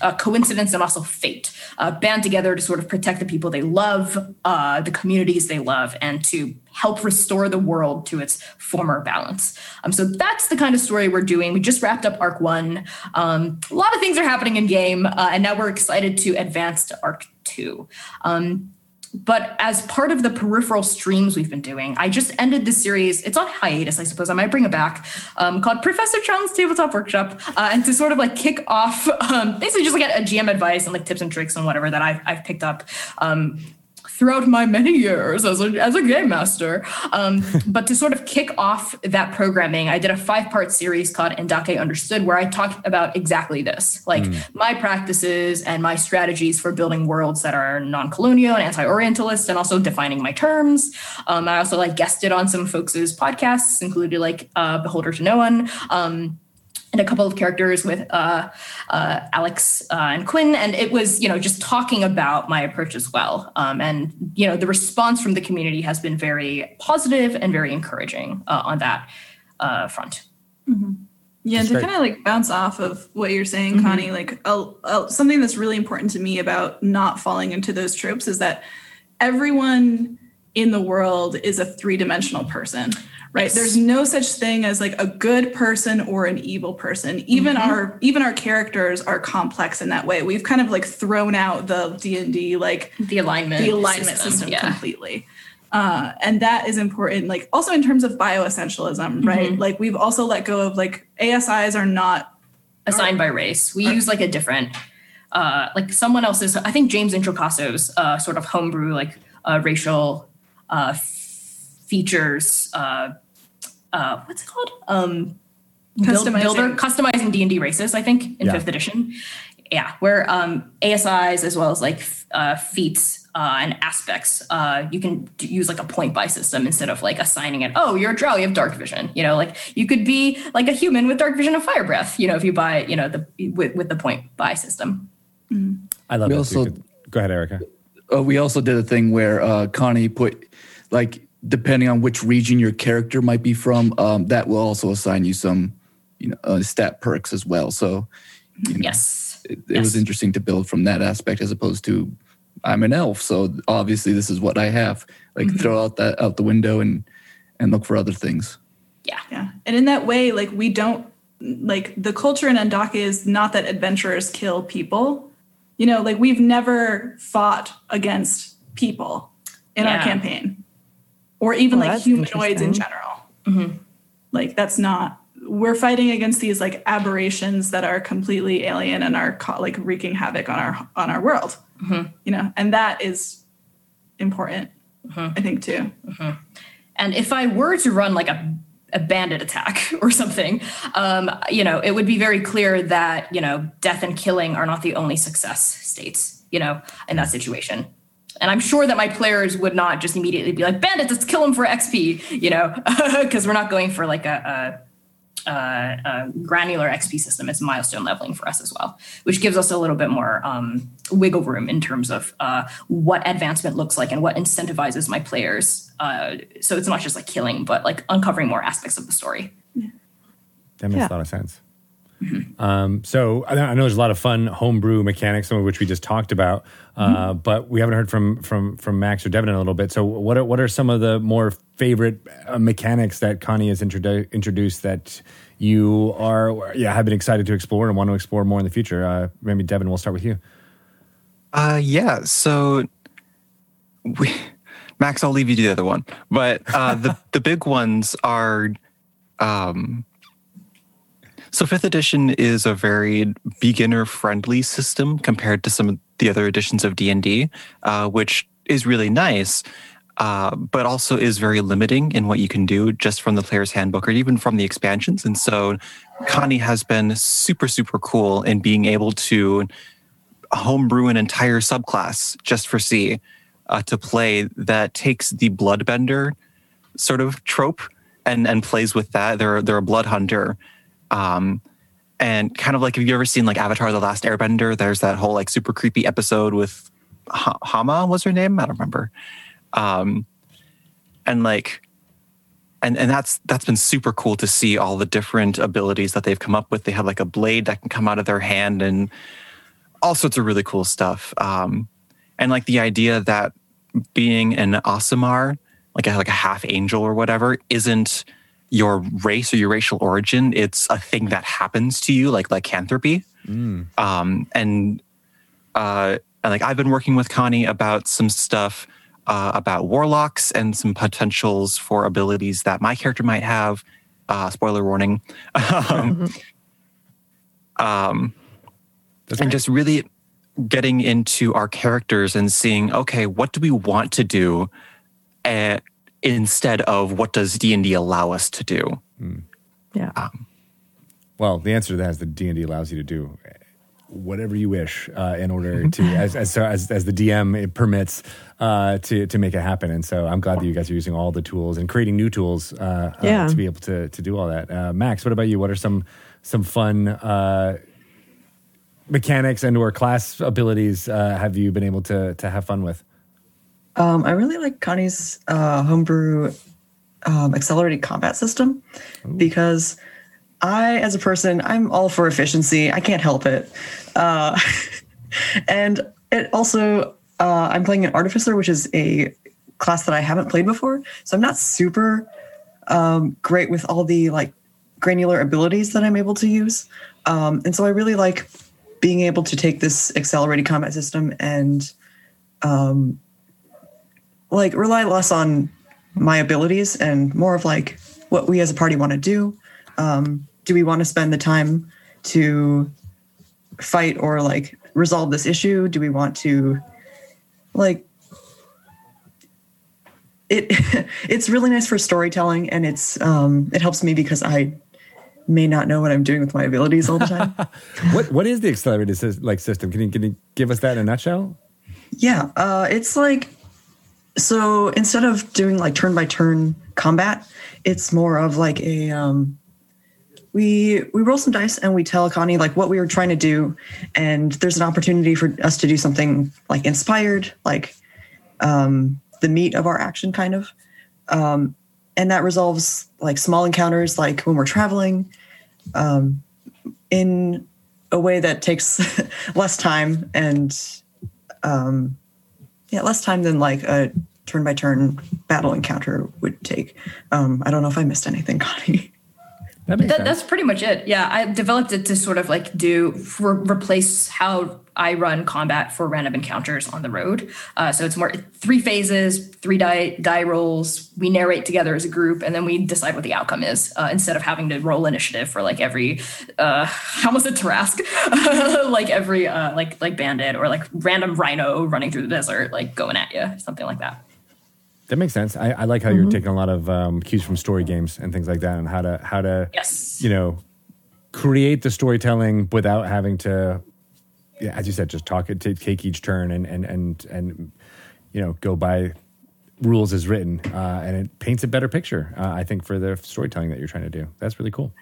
uh, coincidence and also fate, uh, band together to sort of protect the people they love, uh, the communities they love, and to help restore the world to its former balance. Um, so that's the kind of story we're doing. We just wrapped up Arc One. Um, a lot of things are happening in game, uh, and now we're excited to advance to Arc Two. Um, but as part of the peripheral streams we've been doing, I just ended the series. It's on hiatus, I suppose. I might bring it back. Um, called Professor Chung's Tabletop Workshop, uh, and to sort of like kick off, um, basically just like a, a GM advice and like tips and tricks and whatever that I've, I've picked up. Um, throughout my many years as a, as a game master. Um, but to sort of kick off that programming, I did a five part series called Endake Understood, where I talked about exactly this like my practices and my strategies for building worlds that are non colonial and anti Orientalist, and also defining my terms. Um, I also like guested on some folks' podcasts, including like uh, Beholder to No One. Um, and a couple of characters with uh, uh, Alex uh, and Quinn, and it was you know just talking about my approach as well. Um, and you know the response from the community has been very positive and very encouraging uh, on that uh, front. Yeah, and to kind of like bounce off of what you're saying, Connie, like a, a, something that's really important to me about not falling into those tropes is that everyone in the world is a three dimensional person, right? There's no such thing as like a good person or an evil person. Even our even our characters are complex in that way. We've kind of like thrown out the D and D like The alignment, the alignment system, yeah. completely. Uh, and that is important, like also in terms of bioessentialism, right? Like we've also let go of like ASIs are not assigned by race. We use like a different, uh, like someone else's. I think James Introcaso's uh, sort of homebrew like uh, racial uh, features. Uh, uh, what's it called? Um, Customizing. builder customizing D and D races. I think in Yeah. fifth edition. Yeah, where um, ASIs as well as like uh, feats uh, and aspects, uh, you can d- use like a point buy system instead of like assigning it. Oh, you're a drow, you have dark vision. You know, like you could be like a human with dark vision and fire breath. You know, if you buy, you know, the with, with the point buy system. I love We it. also- Go ahead, Erica. uh, we also did a thing where uh, Connie put like depending on which region your character might be from, um, that will also assign you some you know uh, stat perks as well. So you know, Yes. it, it was interesting to build from that aspect as opposed to I'm an elf, so obviously this is what I have. Like throw out that out the window and and look for other things. Yeah. Yeah. And in that way, like we don't like the culture in Andaka is not that adventurers kill people. You know, like we've never fought against people in our campaign. Or even Well, like humanoids in general. Mm-hmm. Like that's not we're fighting against these like aberrations that are completely alien and are ca- like wreaking havoc on our on our world. Mm-hmm. You know, and that is important, mm-hmm. I think too. And if I were to run like a, a bandit attack or something, um, you know, it would be very clear that, you know, death and killing are not the only success states, you know, in that situation. And I'm sure that my players would not just immediately be like, bandits, let's kill them for XP, you know, because we're not going for like a, a, a, a granular XP system. It's milestone leveling for us as well, which gives us a little bit more um, wiggle room in terms of uh, what advancement looks like and what incentivizes my players. Uh, so it's not just like killing, but like uncovering more aspects of the story. That makes Yeah. a lot of sense. Um, so I know I know there's a lot of fun homebrew mechanics, some of which we just talked about, uh, but we haven't heard from from from Max or Devin in a little bit. So what are what are some of the more favorite uh, mechanics that Connie has introdu- introduced that you are yeah have been excited to explore and want to explore more in the future? Uh, maybe Devin, we'll start with you. Uh, yeah. So we, Max, I'll leave you to the other one. But uh, the the big ones are, um, so fifth edition is a very beginner friendly system compared to some of the other editions of D and D, uh, which is really nice. Uh, but also is very limiting in what you can do just from the player's handbook or even from the expansions. And so Connie has been super, super cool in being able to homebrew an entire subclass just for C uh, to play that takes the bloodbender sort of trope and and plays with that. They're they're a blood hunter. Um, and kind of like have you ever seen like Avatar: The Last Airbender? There's that whole like super creepy episode with ha- Hama was her name. I don't remember. Um, and like, and and that's that's been super cool to see all the different abilities that they've come up with. They have like a blade that can come out of their hand and all sorts of really cool stuff. Um, and like the idea that being an Aasimar, like a, like a half angel or whatever, isn't your race or your racial origin. It's a thing that happens to you, like lycanthropy. Um, and uh, and like I've been working with Connie about some stuff uh, about warlocks and some potentials for abilities that my character might have. Uh, spoiler warning. um, um, and just really getting into our characters and seeing, okay, what do we want to do uh, instead of what does D and D allow us to do? Yeah. Well, the answer to that is that D and D allows you to do whatever you wish uh, in order to, as as, as as the DM it permits uh, to to make it happen. And so I'm glad that you guys are using all the tools and creating new tools uh, uh, Yeah. to be able to to do all that. Uh, Max, what about you? What are some some fun uh, mechanics and or class abilities uh, have you been able to to have fun with? Um, I really like Connie's uh, homebrew um, accelerated combat system because I, as a person, I'm all for efficiency. I can't help it. Uh, and it also, uh, I'm playing an artificer, which is a class that I haven't played before. So I'm not super um, great with all the like granular abilities that I'm able to use. Um, and so I really like being able to take this accelerated combat system and like rely less on my abilities and more of like what we as a party want to do. Um, do we want to spend the time to fight or like resolve this issue? Do we want to like it? it's really nice for storytelling and it's um, it helps me because I may not know what I'm doing with my abilities all the time. what what is the accelerated like system? Can you can you give us that in a nutshell? yeah, uh, it's like so instead of doing like turn by turn combat, it's more of like a um, we we roll some dice and we tell Connie like what we were trying to do, and there's an opportunity for us to do something like inspired, like um, the meat of our action, kind of, um, and that resolves like small encounters, like when we're traveling, um, in a way that takes less time and um, yeah, less time than like a turn by turn battle encounter would take. Um, I don't know if I missed anything, Connie. That That, that's pretty much it. Yeah, I developed it to sort of like do for, replace how I run combat for random encounters on the road. Uh, so it's more three phases, three die die rolls. We narrate together as a group, and then we decide what the outcome is uh, instead of having to roll initiative for like every uh, I almost said Tarrasque, like every uh, like like bandit or like random rhino running through the desert, like going at you, something like that. That makes sense. I, I like how you're taking a lot of um, cues from story games and things like that, and how to how to Yes. you know create the storytelling without having to, yeah, as you said, just talk it, to take each turn and and and and you know go by rules as written, uh, and it paints a better picture. Uh, I think for the storytelling that you're trying to do. That's really cool.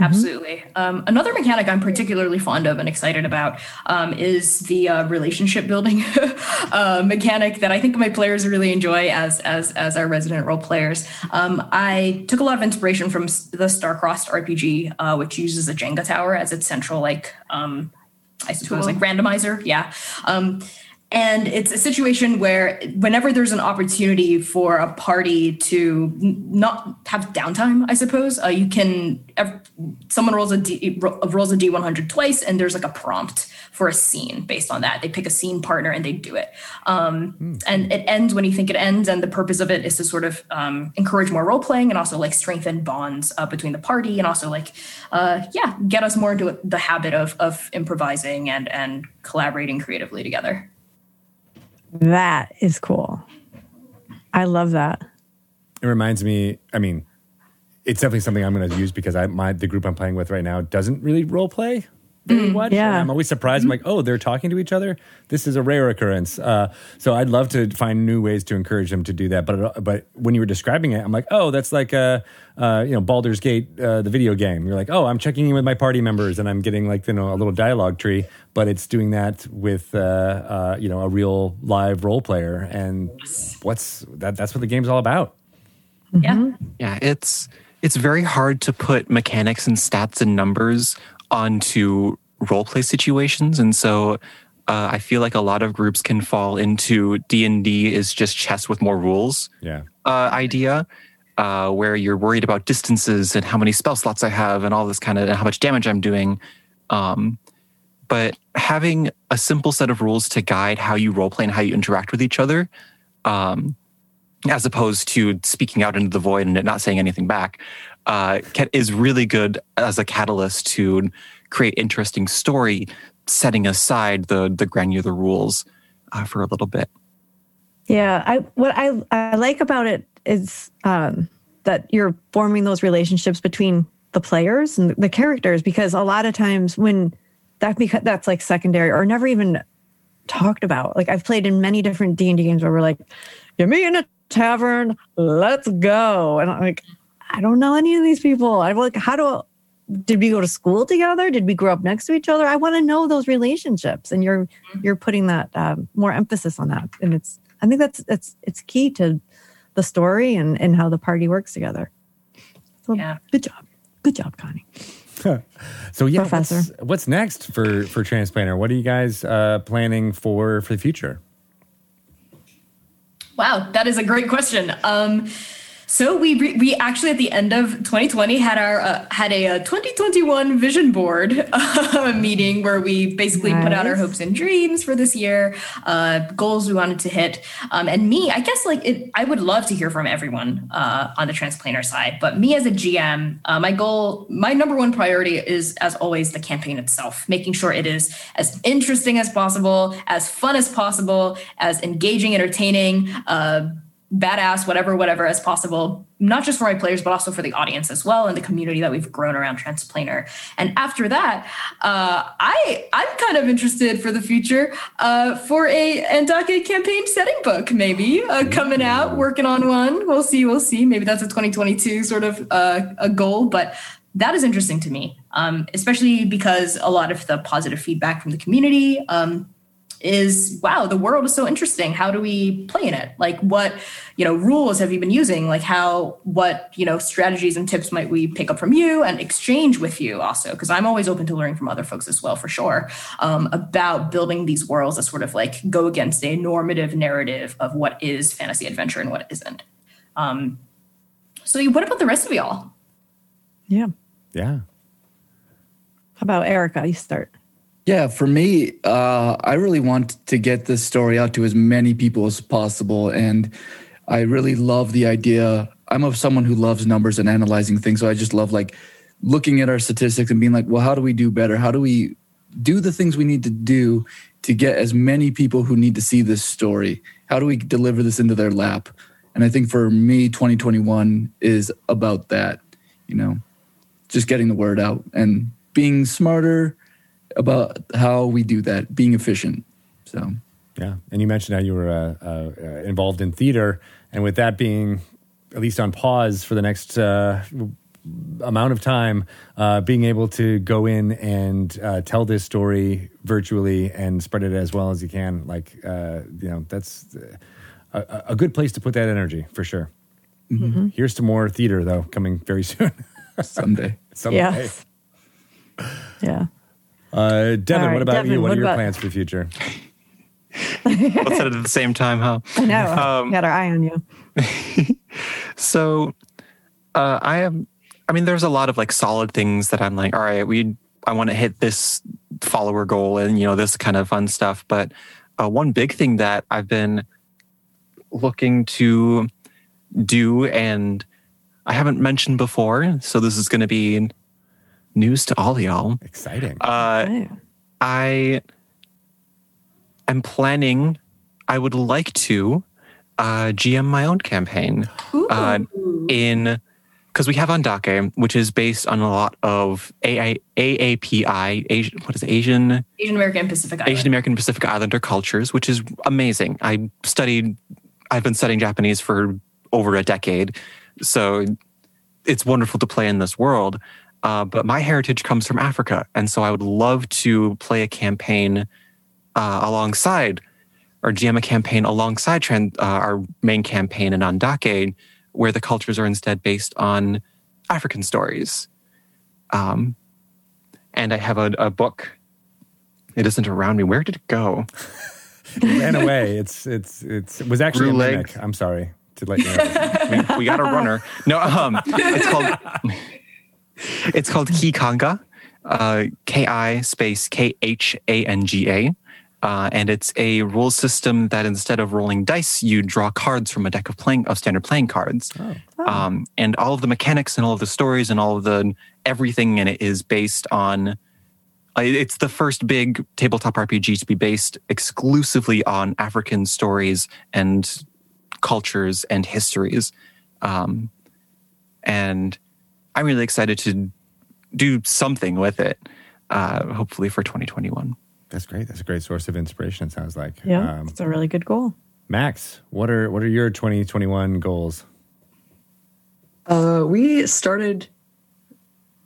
Absolutely. Um, another mechanic I'm particularly fond of and excited about um, is the uh, relationship building uh, mechanic that I think my players really enjoy as as as our resident role players. Um, I took a lot of inspiration from the Starcrossed RPG, uh, which uses a Jenga tower as its central like um, I suppose like randomizer. Yeah. And it's a situation where whenever there's an opportunity for a party to not have downtime, I suppose, uh, you can, someone rolls a D, rolls a D100 twice and there's like a prompt for a scene based on that. They pick a scene partner and they do it. Um, And it ends when you think it ends. And the purpose of it is to sort of um, encourage more role playing and also like strengthen bonds uh, between the party and also like, uh, yeah, get us more into the habit of, of improvising and, and collaborating creatively together. That is cool. I love that. It reminds me. I mean, it's definitely something I'm going to use because I my the group I'm playing with right now doesn't really role play very much. yeah. I'm always surprised. I'm like, oh, they're talking to each other. This is a rare occurrence. Uh, so I'd love to find new ways to encourage them to do that. But but when you were describing it, I'm like, oh, that's like a uh, you know Baldur's Gate, uh, the video game. You're like, oh, I'm checking in with my party members and I'm getting like you know a little dialogue tree. But it's doing that with uh, uh, you know a real live role player. And what's that? That's what the game's all about. Yeah. Yeah, it's it's very hard to put mechanics and stats and numbers onto role play situations, and so uh, I feel like a lot of groups can fall into D and D is just chess with more rules Yeah. uh, idea, uh, where you're worried about distances and how many spell slots I have and all this kind of and how much damage I'm doing. Um, but having a simple set of rules to guide how you role play and how you interact with each other, um, as opposed to speaking out into the void and not saying anything back, uh, is really good as a catalyst to create interesting story, setting aside the the granular rules uh, for a little bit. Yeah, I what I I like about it is um, that you're forming those relationships between the players and the characters because a lot of times when that because that's like secondary or never even talked about. Like I've played in many different D and D games where we're like, "You meet in a tavern, let's go," and I'm like, I don't know any of these people. I'm like, how do did we go to school together? Did we grow up next to each other? I want to know those relationships, and you're you're putting that um, more emphasis on that, and it's I think that's it's it's key to the story and and how the party works together. So Yeah. good job, good job, Connie. So yeah, Professor. What's, what's next for for Transplanar? What are you guys uh, planning for for the future? Wow, that is a great question. Um, so we re- we actually at the end of 2020 had our uh, had a, uh 2021 vision board uh, meeting where we basically put out our hopes and dreams for this year, uh, goals we wanted to hit, um, and me. I guess like it, I would love to hear from everyone uh, on the Transplanar side, but me as a GM, uh, my goal, my number one priority is as always the campaign itself, making sure it is as interesting as possible, as fun as possible, as engaging, entertaining. Badass, whatever, whatever as possible, not just for my players, but also for the audience as well and the community that we've grown around Transplanar. And after that, uh, I I'm kind of interested for the future uh, for a Andake campaign setting book, maybe uh, coming out, working on one. We'll see, we'll see. Maybe that's a 2022 sort of uh, a goal, but that is interesting to me, um, especially because a lot of the positive feedback from the community. Um, is wow the world is so interesting how do we play in it like what you know rules have you been using like how what you know strategies and tips might we pick up from you and exchange with you also because i'm always open to learning from other folks as well for sure um, about building these worlds that sort of like go against a normative narrative of what is fantasy adventure and what isn't um, so what about the rest of y'all Yeah. Yeah. How about Erica? You start. Yeah, for me, uh, I really want to get this story out to as many people as possible. And I really love the idea. I'm of someone who loves numbers and analyzing things. So I just love like looking at our statistics and being like, well, how do we do better? How do we do the things we need to do to get as many people who need to see this story? How do we deliver this into their lap? And I think for me, 2021 is about that, you know, just getting the word out and being smarter about how we do that, being efficient. So, Yeah, and you mentioned how you were uh, uh, involved in theater, and with that being at least on pause for the next uh, amount of time, uh, being able to go in and uh, tell this story virtually and spread it as well as you can, like uh, you know, that's a, a good place to put that energy for sure. Here's to more theater though, coming very soon. someday. Someday. Yes. Yeah. Uh, Devin, All right, what about Devin, you? What, what are your about- plans for the future? Let's set it at the same time, huh? I know. Um, Got our eye on you. So uh, I am. I mean, there's a lot of like solid things that I'm like, all right, we. I want to hit this follower goal and you know this kind of fun stuff. But uh, one big thing that I've been looking to do and I haven't mentioned before, so this is going to be news to all y'all. Exciting. Uh, Oh. I am planning. I would like to uh, GM my own campaign uh, in because we have Andake, which is based on a lot of AI, AAPI, Asian, what is it, Asian asian american pacific Island. Asian American Pacific Islander cultures, which is amazing. I studied, I've been studying Japanese for over a decade, so it's wonderful to play in this world. Uh, but my heritage comes from Africa, and so I would love to play a campaign uh, alongside, or GM a campaign alongside uh, our main campaign in Andake, where the cultures are instead based on African stories. Um, and I have a, a book. It isn't around me. Where did it go? It ran away. It's it's it's it was actually a Roulette. mimic. I'm sorry to let you know. we, we got a runner. No, um, it's called it's called Ki Khanga, uh, K I space K H A N G A, uh, and it's a rule system that instead of rolling dice, you draw cards from a deck of playing of standard playing cards, um, and all of the mechanics and all of the stories and all of the everything in it is based on. uh, It's the first big tabletop RPG to be based exclusively on African stories and cultures and histories. Um, and I'm really excited to do something with it, uh, hopefully for 2021. That's great. That's a great source of inspiration. It sounds like. Yeah. Um, it's a really good goal. Max, what are what are your 2021 goals? Uh, we started.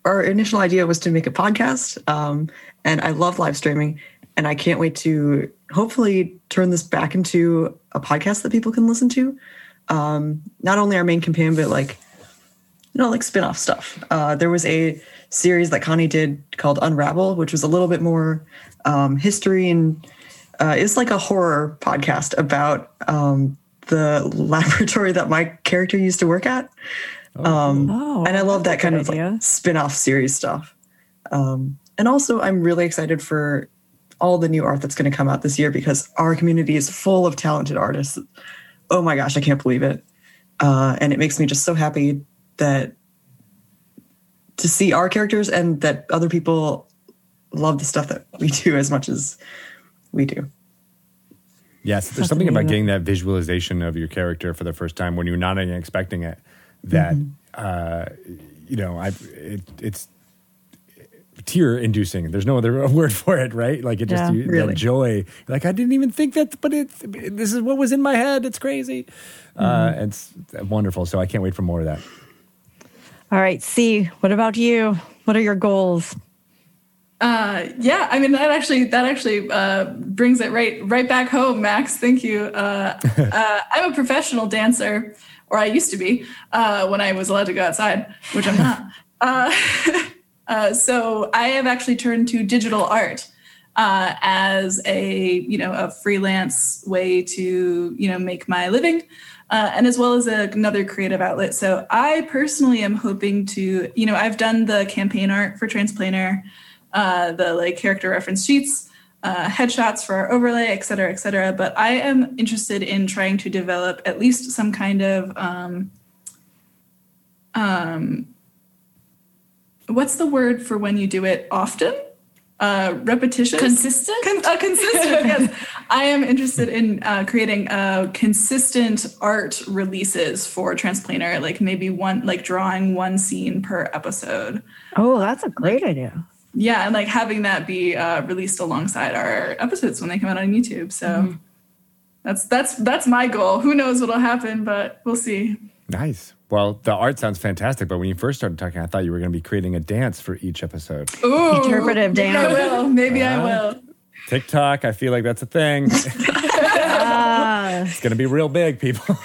Our initial idea was to make a podcast, um, and I love live streaming, and I can't wait to hopefully turn this back into a podcast that people can listen to. Um, not only our main campaign, but like you know, like spin-off stuff. Uh, there was a series that Connie did called Unravel, which was a little bit more um, history and uh, it's like a horror podcast about um, the laboratory that my character used to work at. Um, Oh, and I love that kind good of like spin-off series stuff. Um, and also, I'm really excited for all the new art that's going to come out this year because our community is full of talented artists. Oh my gosh, I can't believe it. Uh, and it makes me just so happy that to see our characters and that other people love the stuff that we do as much as we do. Yes, there's Have something about getting that visualization of your character for the first time when you're not even expecting it. That Mm-hmm. uh, you know, I it, it's tear inducing. There's no other word for it, right? Like it just Yeah. you, that joy. Like I didn't even think that, but it's this is what was in my head. It's crazy. Uh, Mm-hmm. it's wonderful. So I can't wait for more of that. All right, C, what about you? What are your goals? Uh, yeah, I mean that actually that actually uh, brings it right right back home, Max. Thank you. Uh, uh, I'm a professional dancer, or I used to be uh, when I was allowed to go outside, which I'm not. Uh, uh, so I have actually turned to digital art uh, as a you know a freelance way to you know make my living. Uh, and as well as a, another creative outlet. So I personally am hoping to, you know, I've done the campaign art for Transplanar, uh, the like character reference sheets, uh, headshots for our overlay, et cetera, et cetera. But I am interested in trying to develop at least some kind of um, um, what's the word for when you do it often? Uh, repetitious, Consistent? Con- uh, consistent. yes, I am interested in uh, creating uh, consistent art releases for Transplanar, like maybe one, like drawing one scene per episode. Oh, that's a great idea. Yeah, and like having that be uh, released alongside our episodes when they come out on YouTube. So that's that's that's my goal. Who knows what'll happen, but we'll see. Nice. Well, the art sounds fantastic, but when you first started talking, I thought you were going to be creating a dance for each episode. Ooh, Interpretive maybe I dance. will. Maybe I Uh, will. TikTok, I feel like that's a thing. Ah, It's going to be real big, people.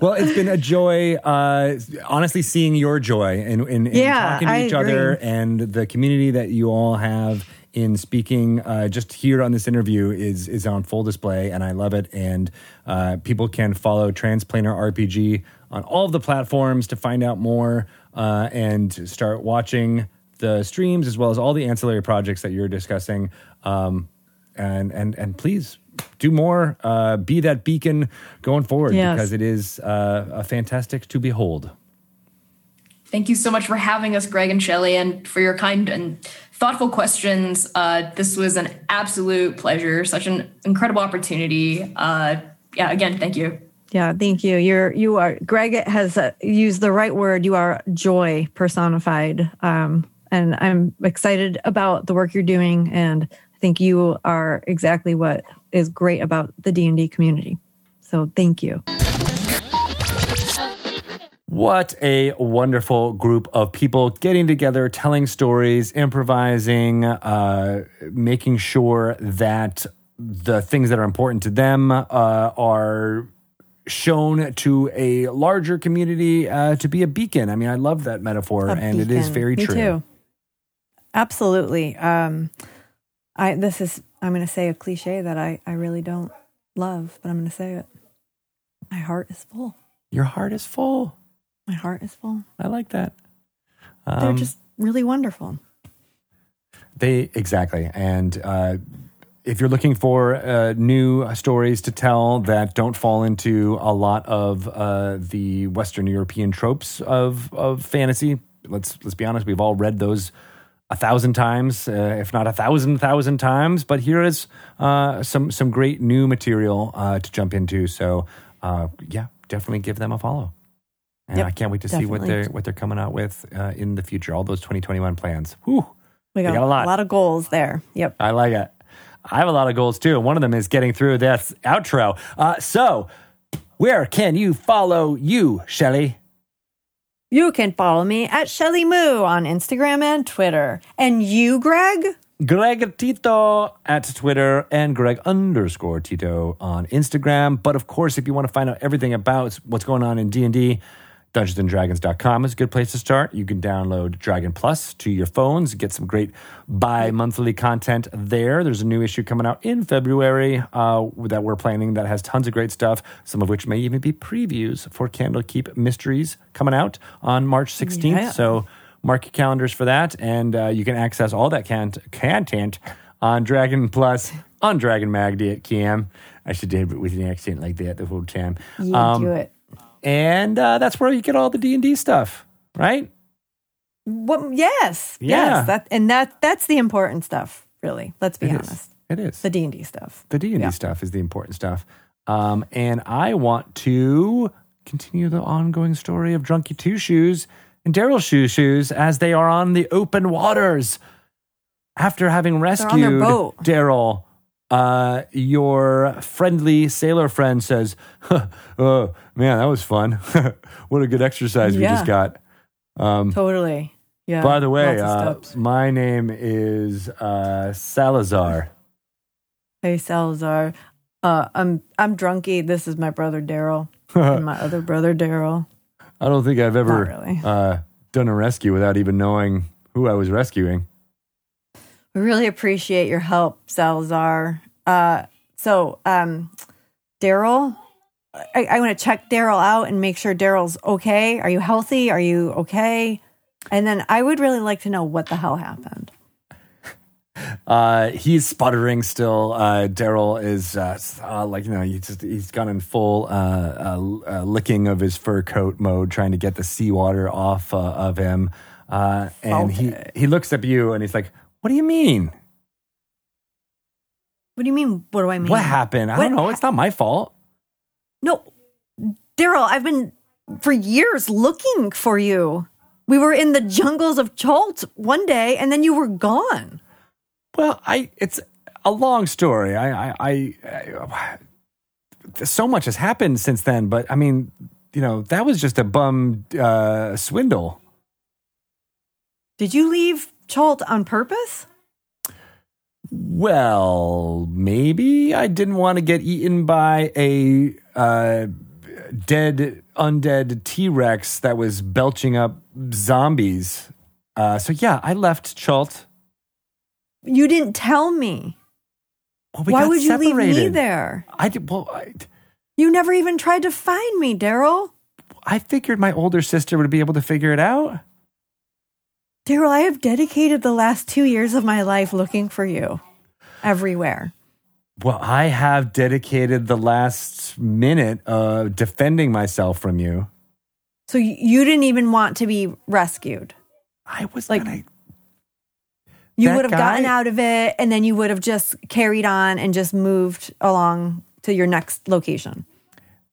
well, it's been a joy, uh, honestly, seeing your joy and in, in, Yeah, talking to I each other and the community that you all have in speaking uh, just here on this interview is is on full display, and I love it. And uh, people can follow Transplanar RPG on all of the platforms to find out more uh, and start watching the streams as well as all the ancillary projects that you're discussing. Um, and and and please do more. Uh, be that beacon going forward Yes. because it is uh, a fantastic to behold. Thank you so much for having us, Greg and Shelley, and for your kind and thoughtful questions. Uh, this was an absolute pleasure, such an incredible opportunity. Uh, yeah, again, thank you. yeah, thank you. You're you are Greg has uh, used the right word. You are joy personified, um, and I'm excited about the work you're doing. And I think you are exactly what is great about the D and D community. So thank you. What a wonderful group of people getting together, telling stories, improvising, uh, making sure that the things that are important to them uh, are shown to a larger community uh, to be a beacon. I mean, I love that metaphor, A and it is very Me true. Too. Absolutely. Um, I this is I'm going to say a cliche that I I really don't love, but I'm going to say it. My heart is full. Your heart is full. My heart is full. I like that. They're Um, just really wonderful. They exactly, and uh, if you're looking for uh, new stories to tell that don't fall into a lot of uh, the Western European tropes of of fantasy, let's let's be honest, we've all read those a thousand times, uh, if not a thousand thousand times. But here is uh, some some great new material uh, to jump into. So uh, yeah, definitely give them a follow. And Yep, I can't wait to see what they're what they're coming out with uh, in the future. All those 2021 plans. Whew. We got, got a lot. a lot of goals there. Yep. I like it. I have a lot of goals too. One of them is getting through this outro. Uh, so, where can you follow you, Shelly? You can follow me at Shelly Moo on Instagram and Twitter. And you, Greg? Greg Tito at Twitter and Greg underscore Tito on Instagram. But of course, if you want to find out everything about what's going on in D&D, DungeonsandDragons.com is a good place to start. You can download Dragon Plus to your phones, get some great bi-monthly content there. There's a new issue coming out in February uh, that we're planning that has tons of great stuff, some of which may even be previews for Candlekeep Mysteries coming out on March 16th. Yeah. So mark your calendars for that, and uh, you can access all that can- content on Dragon Plus on Dragon Mag Cam. I should do it with an accent like that the whole time. You Um, do it. And uh, that's where you get all the D and D stuff, right? What, yes. Yeah. Yes. That, and that that's the important stuff, really. Let's be It is. honest. It is. The D and D stuff. The D and D stuff is the important stuff. Um, and I want to continue the ongoing story of Drunky Two Shoes and Daryl Shoe Shoes as they are on the open waters. After having rescued. Daryl, uh, your friendly sailor friend says, "Oh man, that was fun! what a good exercise we Yeah. just got." Um, Totally. Yeah. by the way, uh, my name is uh, Salazar. hey Salazar, uh, I'm I'm drunky. This is my brother Daryl and my other brother Daryl. I don't think I've ever really. uh, done a rescue without even knowing who I was rescuing. We really appreciate your help, Salazar. Uh, so, um, Daryl, I, I want to check Daryl out and make sure Daryl's okay. Are you healthy? Are you okay? And then I would really like to know what the hell happened. Uh, he's sputtering still. Uh, Daryl is uh, uh, like you know he's just, he's gone in full uh, uh, uh, licking of his fur coat mode, trying to get the seawater off uh, of him. Uh, and he he looks at you and he's like, "What do you mean? What do you mean? What do I mean? What happened? I What don't know. It's not my fault." No, Daryl, I've been for years looking for you. We were in the jungles of Chult one day, and then you were gone. Well, I it's a long story. I, I, I, I so much has happened since then, but I mean, you know, that was just a bum uh, swindle. Did you leave Chult on purpose? Well, maybe I didn't want to get eaten by a uh, dead, undead T Rex that was belching up zombies. Uh, so yeah, I left Chult. You didn't tell me. Well, we Why would you leave me there? I did. Well, I, You never even tried to find me, Daryl. I figured my older sister would be able to figure it out. Daryl, I have dedicated the last two years of my life looking for you everywhere. Well, I have dedicated the last minute uh, defending myself from you. So you didn't even want to be rescued. I was Like- gonna, You would have gotten out of it and then you would have just carried on and just moved along to your next location.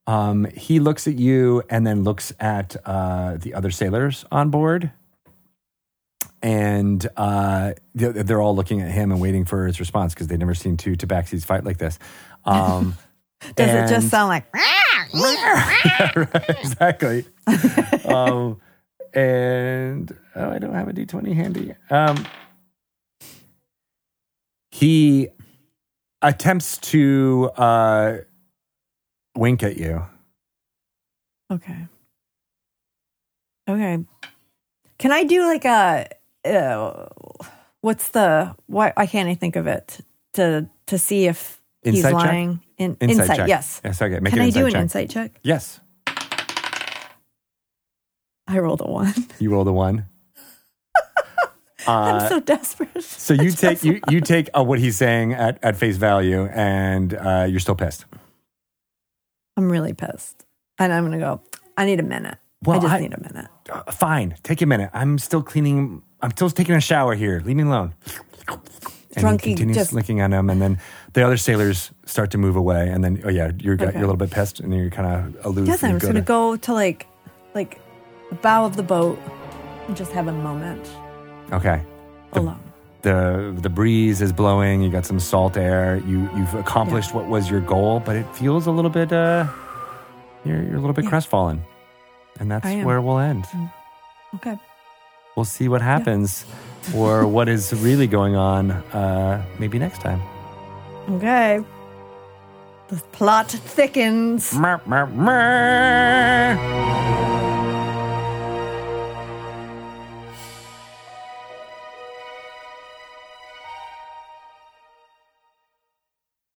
um, he looks at you and then looks at uh, the other sailors on board. And uh, they're, they're all looking at him and waiting for his response because they've never seen two tabaxis fight like this. Um, Does it just sound like exactly. um, and oh, I don't have a D twenty handy. Um, he attempts to uh, wink at you. Okay. Okay. Can I do like a uh, what's the why why can't I think of it to to see if he's Insight check? lying in Insight insight, check. yes. Yes. Okay. Make Can an I do insight an insight check? Yes. I rolled a one. You roll the one. I'm Uh, so desperate. so you take you you take uh, what he's saying at, at face value, and uh, you're still pissed. I'm really pissed. And I'm gonna go, I need a minute. Well, I just I- need a minute. Uh, fine, take a minute. I'm still cleaning. I'm still taking a shower here. Leave me alone. And Drunky he continues just- licking on him, and then the other sailors start to move away, and then oh yeah, you're Okay. you're a little bit pissed, and you're kind of aloof. Yes, and I'm you just go gonna to- go to like like the bow of the boat and just have a moment Okay, alone. the the breeze is blowing. You got some salt air. You you've accomplished what was your goal, but it feels a little bit. uh You're you're a little bit crestfallen, and that's I am. where we'll end. Okay. We'll see what happens, or what is really going on. Uh Maybe next time. Okay. The plot thickens. Mer, mer, mer.